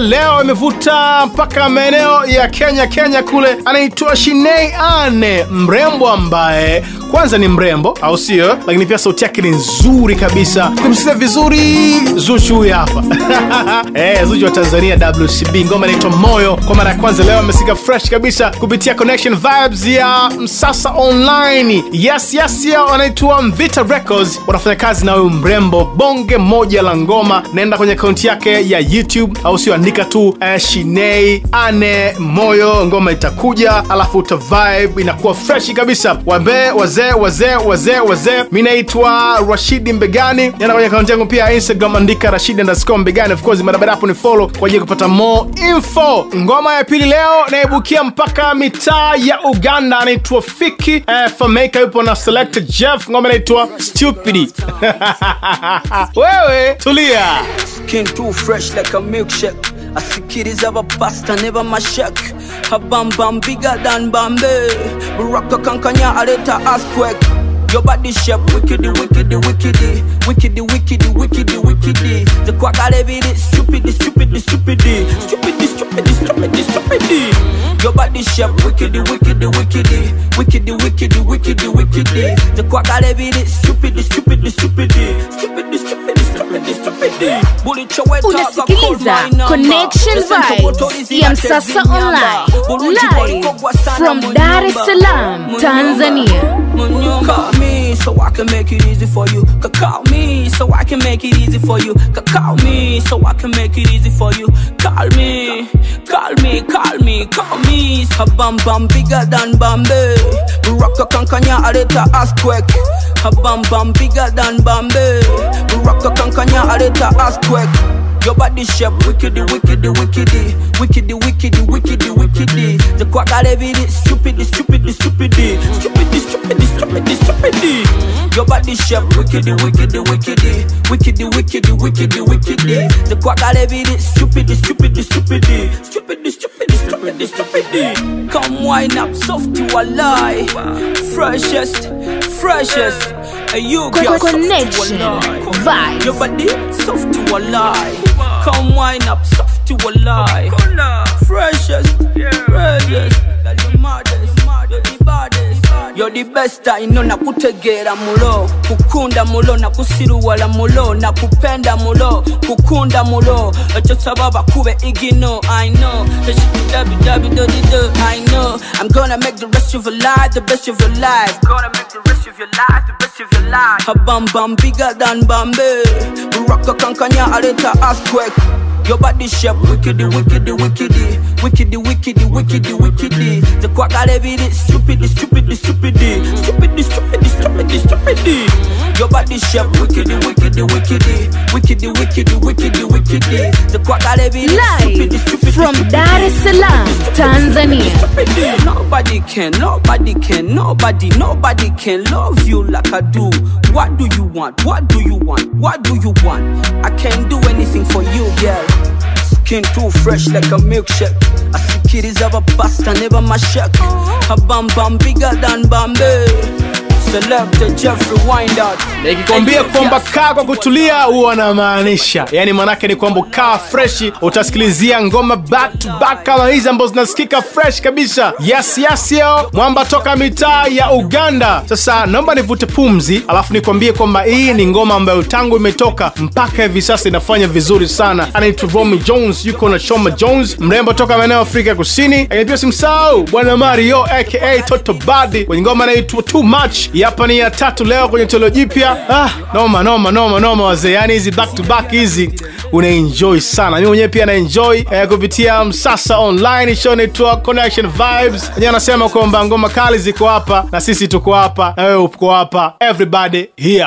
Leo imevuta mpaka maeneo ya kenya kenya kule. Anaitwa shinei ane mrembo ambaye kwanza ni mrembo au sio? Lakini pia sauti yake ni nzuri kabisa. Kimsikiza vizuri. Zuchu huyu hapa. Eh, zuchu wa tanzania wcb ngoma inaitwa moyo. Kwa mara ya kwanza leo amesika fresh kabisa kupitia connection vibes ya msasa online. Yes yes ya wanaitwa mvita records. Wanafanya kazi na huyu mrembo bonge moja la ngoma. Naenda kwenye akaunti yake ya youtube au sio? Andika tu uh, shinei ane moyo. Ngoma itakuja alafu uta vibe inakuwa freshi kabisa. Wambee wazee wazee wazee wazee mi naitwa rashidi mbegani. Nenda kwenye akaunti yangu pia instagram andika rashidi underscore mbegani. Of course barabara hapo ni follow kwa ajili ya kupata more info. Ngoma ya pili leo naibukia mpaka mitaa ya uganda. Anaitwa fiki eh, fameka yupo na Select jeff. Ngoma inaitwa stupid. Wewe tulia. Skin too fresh like a milkshake. asikiriza abapasta A bam bam bigger than Bombay. Rock a Kankanya, ask earthquake. Your body shape wickedy, wickedy, wickedy, wickedy, wickedy, wickedy, wickedy. The wicked, the quack bit stupid, stupid, stupid, stupid, stupid, stupid, stupid. Your body shape wickedy, wickedy, wickedy, wickedy, wickedy, wickedy, wickedy. The quack bit stupid, stupid, stupid, stupid, stupid, stupid, stupid. Chaweta unasikiliza connection vibes ya msasa online live from dar es salaam tanzania so I can make it easy for you. Ca- Call me so I can make it easy for you. Ca- Call me so I can make it easy for you. Call me, call me, call me, call me. A bam bam bigger than Bombay. Baraka kankanya aleta earthquake. A bam bam bigger than Bombay. Baraka kankanya aleta earthquake. Your body shape wickedy, wickedy, wickedy, wickedy, wickedy, wickedy, wickedy. The wicked, wicked, the wicked, the quack out of it, stupid, stupid, stupid, stupid, stupid, stupid, stupid. Your body shape wickedy, wickedy, wickedy, wickedy, wickedy, wickedy, wickedy. The quack of it, stupid, stupid, stupid, stupid, stupid, stupid, stupid. Come wine up, soft to a lie, freshest, freshest. And you girl, soft to a lie. Your body soft to a lie. Come wine up, soft to a lie. Precious, yeah. precious, that you mad. You're the best I know na kutegera mulo. Kukunda mulo na kusiruwala mulo. Na kupenda mulo kukunda mulo. Ekyo saba bakube igino I know. Www I know. I'm gonna make the rest of your life the best of your life. Gonna make the rest of your life the best of your life. A bam bam bigger than Bombay. Rocka kankanya aleta earthquake your body shape wickedy, wickedy, wickedy, wickedy, wickedy, wickedy, wickedy. The quack out of it, stupid, the stupid, the stupid, the stupid, stupid, stupid, stupid. Your body shape wickedy, wickedy, wickedy, wickedy, wickedy, wickedy, wickedy. The wicked the wicked the wickedly. The quack out of it, stupid, Live stupid, from stupid. Dar es Salaam, Tanzania. Nobody can, nobody can, nobody, nobody can love you like I do. What do you want? What do you want? What do you want? I can't do anything for you, girl. Skin too fresh like a milkshake. I see kitties of a pasta, never my shack. A bam bam bigger than Bombay. Nikikwambia kwamba kaa kwa kutulia huwa anamaanisha yani, maanake ni kwamba kaa freshi utasikilizia ngoma back to back kama hizi ambazo zinasikika fresh kabisa. Yes yes yo. Mwamba toka mitaa ya uganda. Sasa naomba nivute pumzi alafu nikwambie kwamba hii ni ngoma ambayo tangu imetoka mpaka hivi sasa inafanya vizuri sana. Anaitwa romy jones yuko na shoma jones mrembo toka maeneo ya afrika kusini. Lakini pia simsahau bwana mario aka toto badi. Kwenye ngoma anaitwa too much hapa ni ya tatu leo kwenye tolo jipya. Ah, noma noma noma noma wazee. Yani hizi back to back hizi unaenjoy sana. Mi mwenyewe pia naenjoy eh, kupitia msasa online show inaitwa connection vibes. Wenyewe anasema kwamba ngoma kali ziko hapa na sisi tuko hapa na wewe uko hapa. Everybody here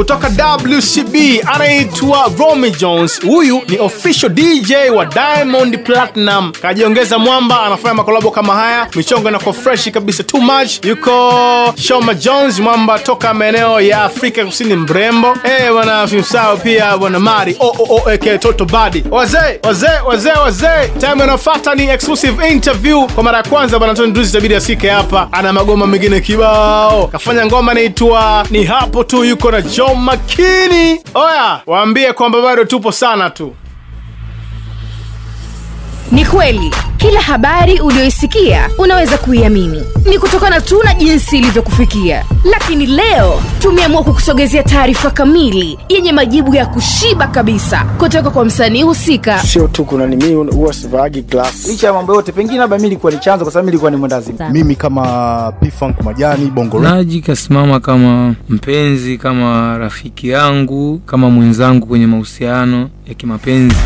kutoka wcb anaitwa romy jones. Huyu ni official dj wa diamond platinum. Kajiongeza mwamba anafanya makolabo kama haya. Michongo inakuwa freshi kabisa too much. Yuko shoma jones mwamba toka maeneo ya afrika kusini mrembo. Eh bwana fimsao pia bwana mari. Oooek toto badi. Wazee wazee wazee wazee. Time inafuata ni exclusive interview. Kwa mara ya kwanza bwana tony Druzi itabidi asike hapa. Ana magoma mengine kibao. Kafanya ngoma inaitwa ni hapo tu yuko na john makini oya waambie kwamba bado tupo sana tu Ni kweli kila habari uliyoisikia unaweza kuiamini. Ni kutokana tu na jinsi ilivyokufikia, lakini leo tumeamua kukusogezea taarifa kamili yenye majibu ya kushiba kabisa kutoka kwa msanii husika. sio tu kuna ni mimi huwa sivaagi glass. Licha ya mambo yote pengine labda mi ilikuwa ni chanzo kwa sababu mi ilikuwa ni mwendazimu mimi kama pfunk majani bongo Naji kasimama kama mpenzi, kama rafiki yangu, kama mwenzangu kwenye mahusiano ya kimapenzi.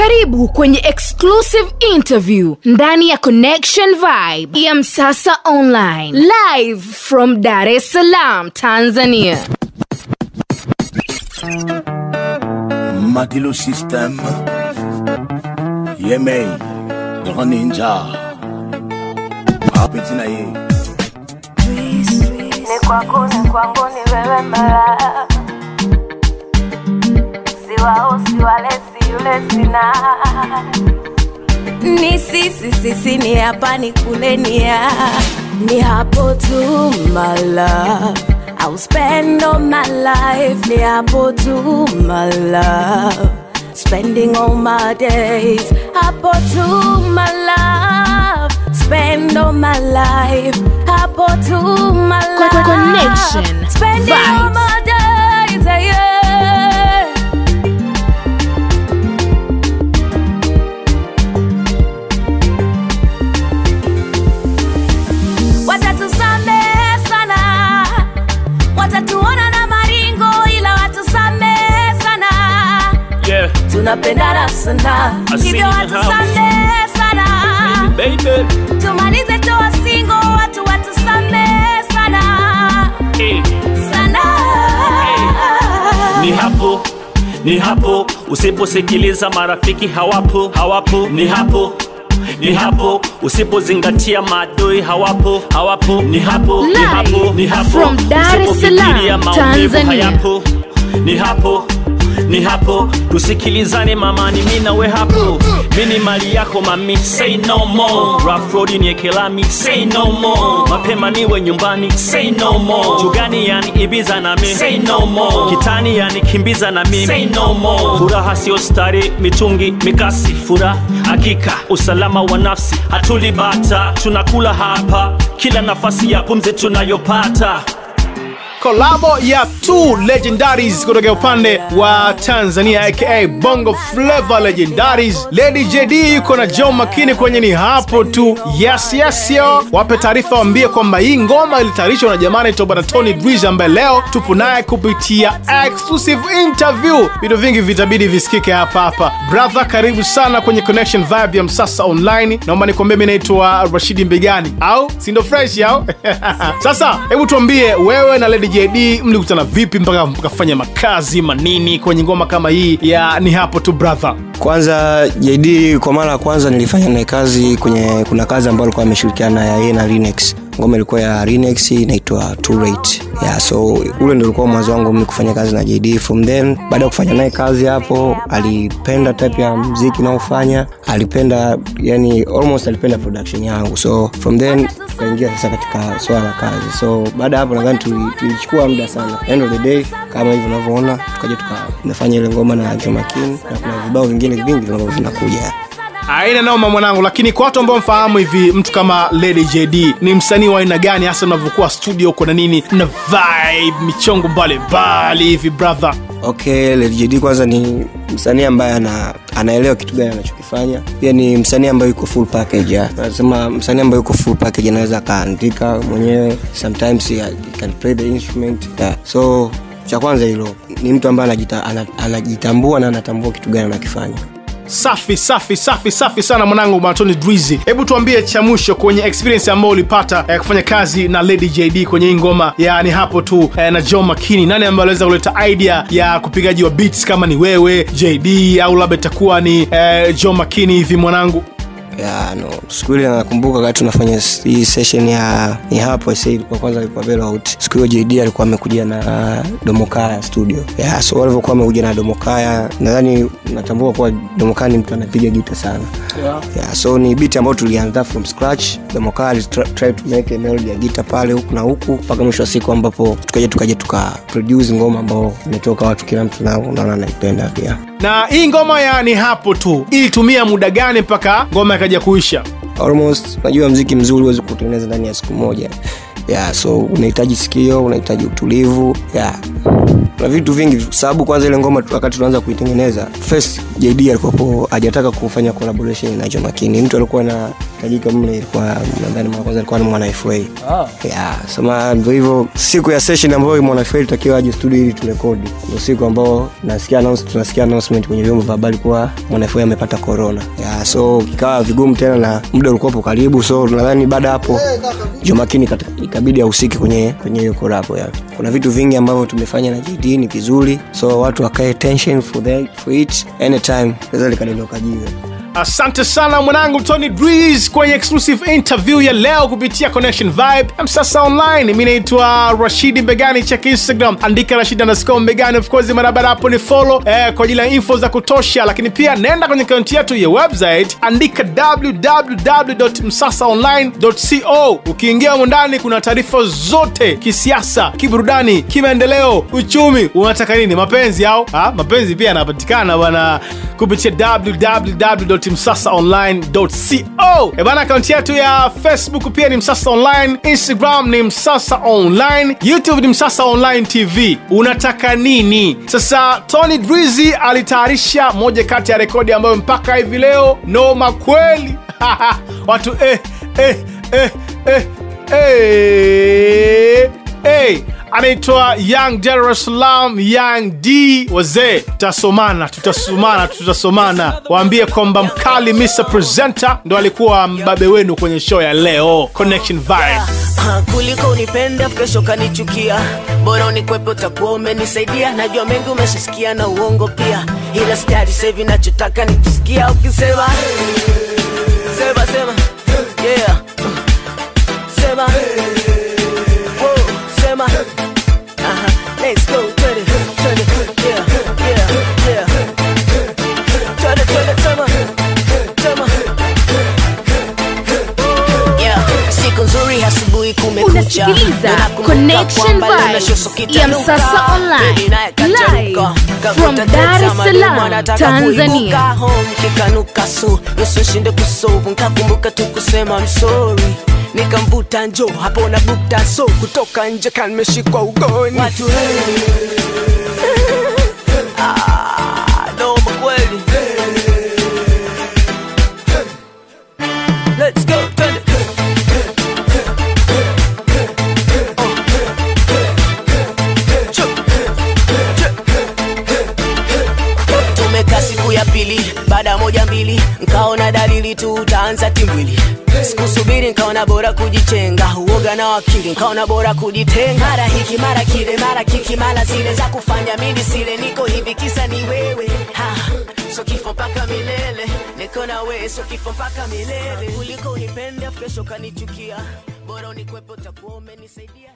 Karibu kwenye exclusive interview ndani ya Connection Vibe ya Msasa Online, live from Dar es Salaam, Tanzania. Matilo System Yemei Grand Ninja Apeti na ye Ni kwako ni kwangu ni wewe mara Siwao siwale si yule sina Ni sisi sisi ni hapa ni kule ni ya. Ni hapo tu my love. I'll spend all my life. Ni hapo tu my love. Spending all my days. Hapo tu my love. Spend all my life. Hapo tu my Con- usiposikiliza marafiki hawapo hawapo ni hapo ni hapo. Usipozingatia maadui hawapo hawapo ni hapo ni hapo ni hapo. from Dar es usipofikiria Salaam, maumivu Tanzania. hayapo ni hapo ni hapo. Tusikilizane mamani mi nawe hapo. Mi ni mali yako mami. Say no more. Rafrodi road nieke say no more. Mapema niwe nyumbani. Say no more. Jugani yani ibiza na mi say no more. Kitani yani kimbiza na mimi. Say no more. Furaha sio stari mitungi mikasi. Furaha hakika usalama wa nafsi. Hatulibata tunakula hapa. Kila nafasi ya pumzi tunayopata kolabo ya two legendaries kutokea upande wa tanzania aka bongo flavor legendaries. Lady jd yuko na john makini kwenye ni hapo tu. Yes wape taarifa waambie kwamba hii ngoma ilitayarishwa na jamani tobana tony Bridge ambaye leo tupo naye kupitia exclusive interview. Vitu vingi vitabidi visikike hapa hapa. Brother karibu sana kwenye connection vibe ya msasa online. Naomba nikwambie mi naitwa rashidi Mbegani. Au? Sindo fresh au? Sasa hebu tuambie wewe na lady jd mlikutana vipi mpaka mkafanya makazi manini kwenye ngoma kama hii? Ya ni hapo tu brother. Kwanza jd kwa mara ya kwanza nilifanya naye kazi kwenye kuna kazi ambayo alikuwa ameshirikiana ya yeye na Linex ngoma ilikuwa ya Linex inaitwa Too Late. Yeah, so ule ndio ulikuwa mwanzo wangu mimi kufanya kazi na jd from then. Baada ya kufanya naye kazi hapo alipenda type ya mziki naofanya alipenda yani almost alipenda production yangu. So from then tukaingia sasa katika swala la kazi. So baada ya hapo nadhani tulichukua muda sana. End of the day kama hivyo unavyoona tukaja tukafanya ile ngoma na jomakin na kuna vibao vingine vingi ambavyo vinakuja aina noma mwanangu lakini kwa watu ambao mfahamu hivi mtu kama lady jd ni msanii wa aina gani hasa mnavyokuwa studio kuna nini na vibe michongo mbalimbali hivi brother? Okay Lady JD kwanza ni msanii ambaye ana, anaelewa kitu gani anachokifanya. Pia ni msanii ambaye yuko full package Anasema nasema msanii ambaye yuko full package anaweza akaandika mwenyewe sometimes he can play the instrument yeah. so cha kwanza hilo ni mtu ambaye anajita, ana- anajitambua na anatambua kitu gani anakifanya safi safi safi safi sana mwanangu matoni drizi hebu tuambie cha mwisho kwenye experience ambayo ulipata eh, kufanya kazi na lady jd kwenye hii ngoma. Yani hapo tu eh, na jo makini. Nani ambaye aliweza kuleta idea ya kupigaji wa beats kama ni wewe jd au labda itakuwa ni eh, john makini hivi mwanangu ya no. Siku ile nakumbuka wakati tunafanya hii session ya ni hapo ilikuwa kwanza ilikuwa Bell out. Siku hiyo jd alikuwa amekuja na domokaya studio. Ya so walivyokuwa amekuja na domokaya nadhani natambua kuwa domokaya ni mtu anapiga gita sana. Yeah, so ni beat ambayo tulianza from scratch. Domokaya alitry try to make a melody ya gita pale huku na huku mpaka mwisho wa siku ambapo tukaja tukaja tuka produce ngoma ambao imetoka watu kila mtu na unaona anaipenda pia. Na hii ngoma ya ni hapo tu. Ilitumia muda gani mpaka ngoma ikaja kuisha. Almost unajua mziki mzuri huwezi kutengeneza ndani ya siku moja yeah, so unahitaji sikio unahitaji utulivu yeah. na vitu vingi sababu kwanza ile ngoma tu- wakati tunaanza kuitengeneza first jd alikuwapo hajataka kufanya collaboration na makini. Mtu alikuwa anahitajika mle ilikuwa nadhani mara kwanza alikuwa ni mwana fa yeah, sema ndo hivyo siku ya session ambayo mwana fa itakiwa aje studio ili turekodi ndo siku ambao nasikia announce- tunasikia announcement kwenye vyombo vya habari kuwa mwana fa amepata corona. Yeah, so ikawa vigumu tena na muda ulikuwapo karibu so nadhani baada ya hapo Joh makini ikabidi ahusike kwenye kwenye hiyo korapo ya kuna vitu vingi ambavyo tumefanya na jd ni vizuri so watu wakae tension for, that, for it. Anytime naweza likadondoka jiwe asante sana mwanangu tony Breeze kwenye exclusive interview ya leo kupitia connection vibe. Msasa online mi naitwa rashidi mbegani cheki instagram. Andika Rashidi underscore mbegani of course barabara hapo ni follow eh, kwa ajili ya info za kutosha. Lakini pia nenda kwenye akaunti yetu ya website andika www.msasaonline.co ukiingia humo ndani kuna taarifa zote kisiasa kiburudani kimaendeleo uchumi. Unataka nini? Mapenzi au? Ha? mapenzi pia yanapatikana bwana kupitia www.msasaonline.co E Ebana, akaunti yetu ya facebook pia ni msasa online instagram ni msasa online youtube ni msasa online tv unataka nini? Sasa tony drizy alitayarisha moja kati ya rekodi ambayo mpaka hivi leo noma kweli. Watu eh, eh, eh, eh, eh, eh anaitwa young dar es salaam young d wazee. Tutasomana tutasomana tutasomana. Waambie kwamba mkali mr presenter ndo alikuwa mbabe wenu kwenye show ya leo. Connection vibe. Ah, kuliko unipenda kesho kanichukia. Bora unikwepe utakuwa umenisaidia. Najua mengi umeshasikia na uongo pia. Ila stari sahivi nachotaka nikisikia. Ukisema sema sema. Yeah. Sema let's go twende twende yeah yeah yeah yeah siku nzuri asubuhi kumekucha Connection Vibes ya. Msasa Online. Baby naye kacharuka. Live from Dar es Salaam, Tanzania. kikanuka so nusu shinde kusovu nkakumbuka tu kusema I'm sorry nikamvuta njo hapo na bukta so. Kutoka nje kanmeshikwa ugoni. Watu hey. ah, baada moja mbili nkaona dalili tu utaanza timbwili sikusubiri nkaona bora kujichenga uoga na wakili nkaona bora kujitenga. Mara hiki mara kile mara kiki mara zile za kufanya mili sile. Niko hivi kisa ni wewe. So kifo mpaka milele. Niko na wewe so kifo mpaka milele. Kuliko unipende kesho kanichukia bora unikwepo takuwa umenisaidia